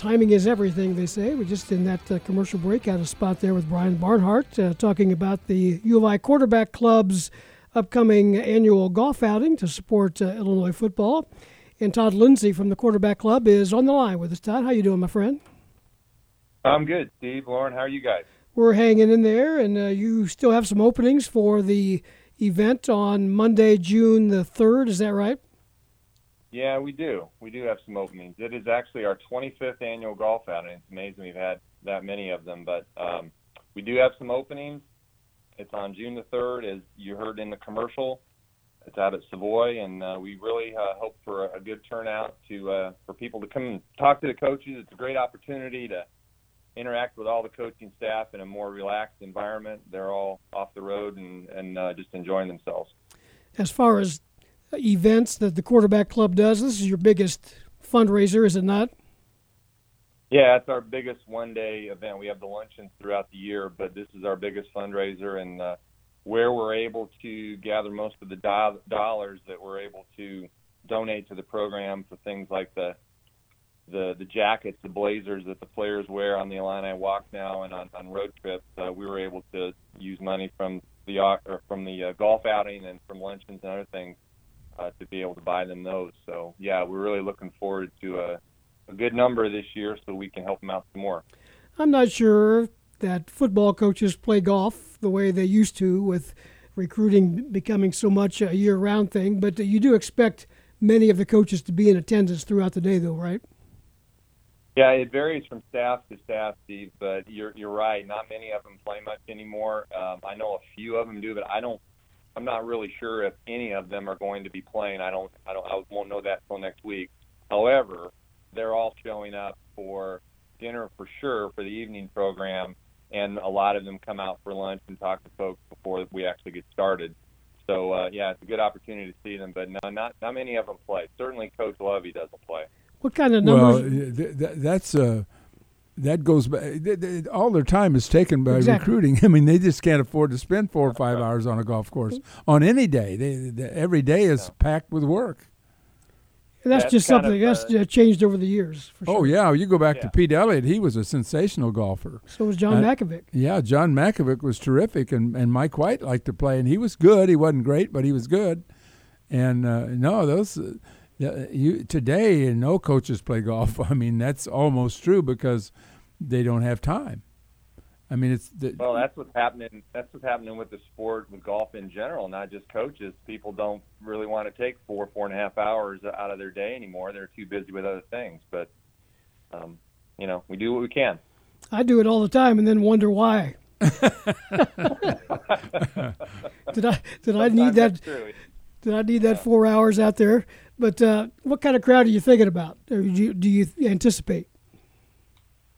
Timing is everything, they say. We're just in that uh, commercial break had a spot there with Brian Barnhart uh, talking about the U of I Quarterback Club's upcoming annual golf outing to support uh, Illinois football. And Todd Lindsey from the Quarterback Club is on the line with us. Todd, how you doing, my friend? I'm good, Steve. Loren, how are you guys? We're hanging in there, and uh, you still have some openings for the event on Monday, June the 3rd. Is that right? Yeah, we do. We do have some openings. It is actually our 25th annual golf outing. It's amazing we've had that many of them, but um, we do have some openings. It's on June the 3rd, as you heard in the commercial. It's out at Savoy, and uh, we really uh, hope for a, a good turnout to uh, for people to come and talk to the coaches. It's a great opportunity to interact with all the coaching staff in a more relaxed environment. They're all off the road and, and uh, just enjoying themselves. As far as events that the quarterback club does, this is your biggest fundraiser, is it not? Yeah, it's our biggest one day event. We have the luncheons throughout the year, but this is our biggest fundraiser and uh, where we're able to gather most of the do- dollars that we're able to donate to the program for things like the the the jackets, the blazers that the players wear on the Illini walk now and on, on road trips. Uh, we were able to use money from the or from the uh, golf outing and from luncheons and other things uh, to be able to buy them those. So yeah, we're really looking forward to a, a good number this year so we can help them out some more. I'm not sure that football coaches play golf the way they used to with recruiting becoming so much a year-round thing, but you do expect many of the coaches to be in attendance throughout the day, though, right? Yeah, it varies from staff to staff, Steve. But you're you're right. Not many of them play much anymore. Um, I know a few of them do, but I don't. I'm not really sure if any of them are going to be playing. I don't. I don't. I won't know that till next week. However, they're all showing up for dinner for sure for the evening program, and a lot of them come out for lunch and talk to folks before we actually get started. So uh, yeah, it's a good opportunity to see them. But no, not not many of them play. Certainly, Coach Lovie doesn't play. What kind of numbers? Well, th- th- that's uh, that goes back. Th- th- all their time is taken by Exactly. recruiting. [LAUGHS] I mean, they just can't afford to spend four or five hours on a golf course on any day. They, they, every day is packed with work. And that's, That's just something of, that's uh, changed over the years. For sure. Oh yeah, you go back to Pete Elliott. He was a sensational golfer. So was John Uh, Mackovic. Yeah, John Mackovic was terrific, and, and Mike White liked to play, and he was good. He wasn't great, but he was good. And uh, no, those uh, you today no coaches play golf. [LAUGHS] I mean, that's almost true because they don't have time. I mean, it's the, Well, that's what's happening. That's what's happening with the sport, with golf in general, not just coaches. People don't really want to take four, four and a half hours out of their day anymore. They're too busy with other things. But, um, you know, we do what we can. I do it all the time and then wonder why. [LAUGHS] did I did I need that true. did I need that four hours out there? But uh, what kind of crowd are you thinking about? Or do you, do you anticipate?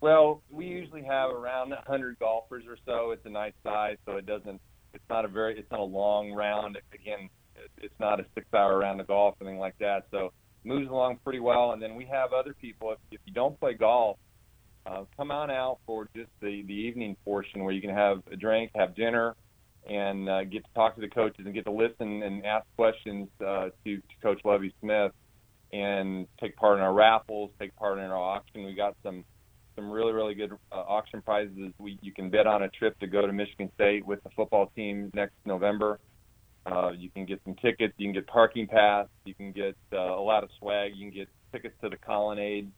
Well, we usually have around 100 golfers or so. It's a nice size, so it doesn't. It's not a very. It's not a long round. Again, it's not a six-hour round of golf, anything like that. So moves along pretty well. And then we have other people. If, if you don't play golf, uh, come on out for just the the evening portion where you can have a drink, have dinner, and uh, get to talk to the coaches and get to listen and ask questions uh, to, to Coach Lovie Smith, and take part in our raffles, take part in our auction. We got some some really really good uh, auction prizes. We you can bid on a trip to go to Michigan State with the football team next November. Uh, you can get some tickets. You can get parking pass. You can get uh, a lot of swag. You can get tickets to the Colonnade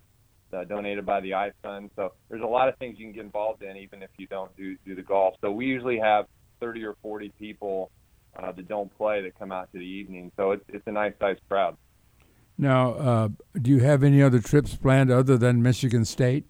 uh, donated by the iFund. So there's a lot of things you can get involved in, even if you don't do do the golf. So we usually have 30 or 40 people uh, that don't play that come out to the evening. So it's it's a nice sized crowd. now. Uh, do you have any other trips planned other than Michigan State?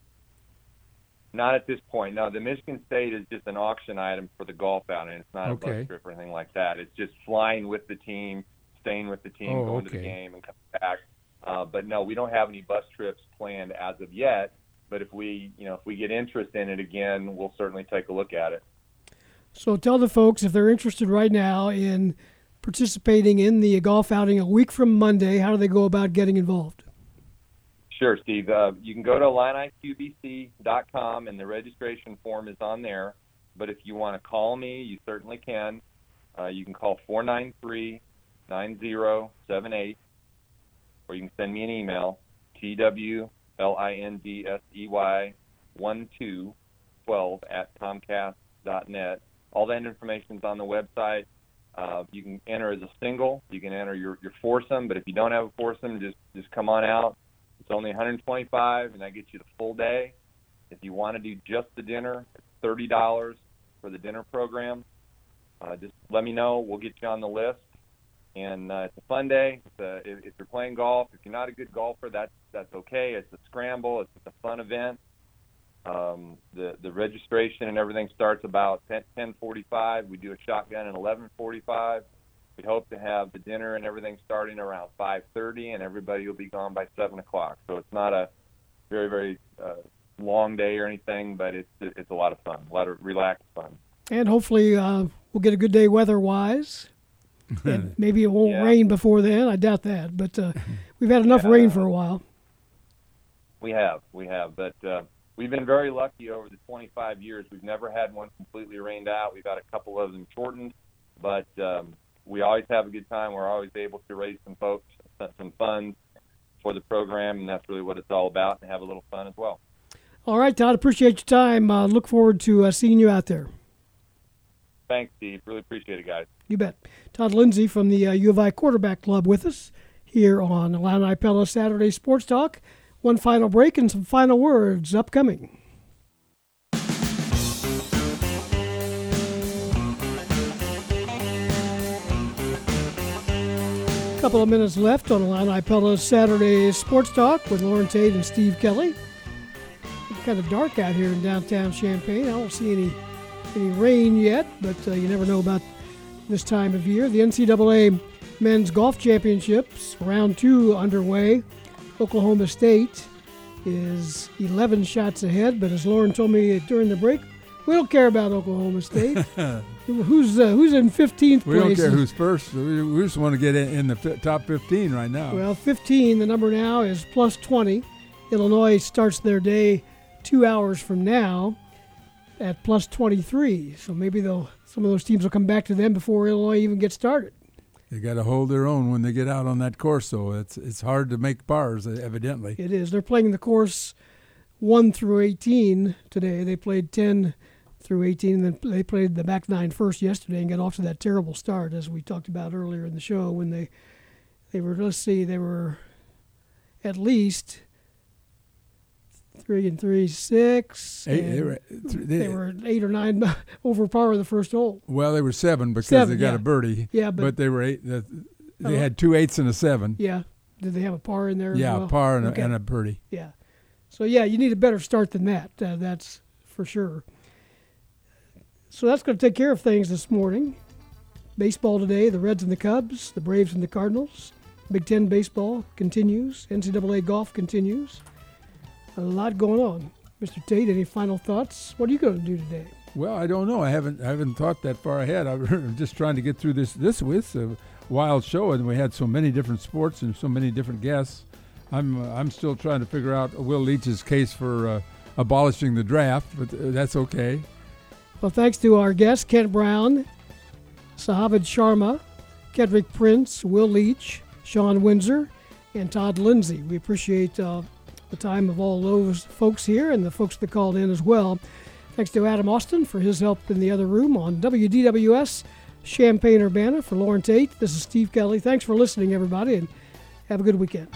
Not at this point. No, the Michigan State is just an auction item for the golf outing. It's not a bus trip or anything like that. It's just flying with the team, staying with the team, Oh, going to the game, and coming back. Uh, but no, we don't have any bus trips planned as of yet. But if we, you know, if we get interest in it again, we'll certainly take a look at it. So tell the folks if they're interested right now in participating in the golf outing a week from Monday, how do they go about getting involved? Sure, Steve. Uh, you can go to IlliniQBC.com and the registration form is on there. But if you want to call me, you certainly can. Uh, you can call 493 9078 or you can send me an email, TWLINDSEY 1212 at Comcast.net. All that information is on the website. Uh, you can enter as a single. You can enter your, your foursome, but if you don't have a foursome, just just come on out. It's only 125, and that gets you the full day. If you want to do just the dinner, it's thirty dollars for the dinner program. Uh, just let me know. We'll get you on the list. And uh, it's a fun day. It's a, if, if you're playing golf, if you're not a good golfer, that's that's okay. It's a scramble. It's a fun event. Um, the the registration and everything starts about 10, 10:45. We do a shotgun at 11:45. We hope to have the dinner and everything starting around 5:30, and everybody will be gone by 7 o'clock. So it's not a very very uh, long day or anything, but it's it's a lot of fun, a lot of relaxed fun. And hopefully uh, we'll get a good day weather wise. [LAUGHS] and maybe it won't Yeah. rain before then. I doubt that. But uh, we've had enough rain for a while. We have, we have, but uh, we've been very lucky over the 25 years. We've never had one completely rained out. We've had a couple of them shortened, but um, we always have a good time. We're always able to raise some folks, some funds for the program, and that's really what it's all about, and have a little fun as well. All right, Todd, appreciate your time. Uh, look forward to uh, seeing you out there. Thanks, Steve. Really appreciate it, guys. You bet. Todd Lindsey from the uh, U of I Quarterback Club with us here on Illini Pella Saturday Sports Talk. One final break and some final words upcoming. Couple of minutes left on Illini Pella Saturday Sports Talk with Loren Tate and Steve Kelly. It's kind of dark out here in downtown Champaign. I don't see any any rain yet, but uh, you never know about this time of year. The NCAA Men's Golf Championships, round two underway. Oklahoma State is 11 shots ahead, but as Loren told me during the break, we don't care about Oklahoma State. [LAUGHS] who's uh, who's in 15th We don't care who's first. We, we just want to get in, in the fi- top 15 right now. Well, 15, the number now is plus 20. Illinois starts their day two hours from now at plus 23. So maybe they'll some of those teams will come back to them before Illinois even gets started. They got to hold their own when they get out on that course, though. It's it's hard to make pars, evidently. It is. They're playing the course 1 through 18 today. They played 10 through 18, and then they played the back nine first yesterday and got off to that terrible start, as we talked about earlier in the show, when they they were, let's see, they were at least three and three, six. Eight- they were- th- they, they- were eight or nine [LAUGHS] over par the first hole. Well, they were seven because Seven, they got yeah. a birdie. Yeah, but- they were eight. The, they Oh. had two eights and a seven. Yeah. Did they have a par in there? Yeah, well? a par and, Okay. a, and a birdie. Yeah. So yeah, you need a better start than that. Uh, that's for sure. So that's going to take care of things this morning. Baseball today: the Reds and the Cubs, the Braves and the Cardinals. Big Ten baseball continues. NCAA golf continues. A lot going on. Mr. Tate, any final thoughts? What are you going to do today? Well, I don't know. I haven't I haven't thought that far ahead. [LAUGHS] I'm just trying to get through this this with a wild show, and we had so many different sports and so many different guests. I'm uh, I'm still trying to figure out Will Leitch's case for uh, abolishing the draft, but uh, that's okay. Well, thanks to our guests, Kent Brown, Sahadev Sharma, Kedrick Prince, Will Leitch, Shawn Windsor, and Todd Lindsey. We appreciate uh, the time of all those folks here and the folks that called in as well. Thanks to Adam Austin for his help in the other room on WDWS Champaign Urbana. For Loren Tate, this is Steve Kelly. Thanks for listening, everybody, and have a good weekend.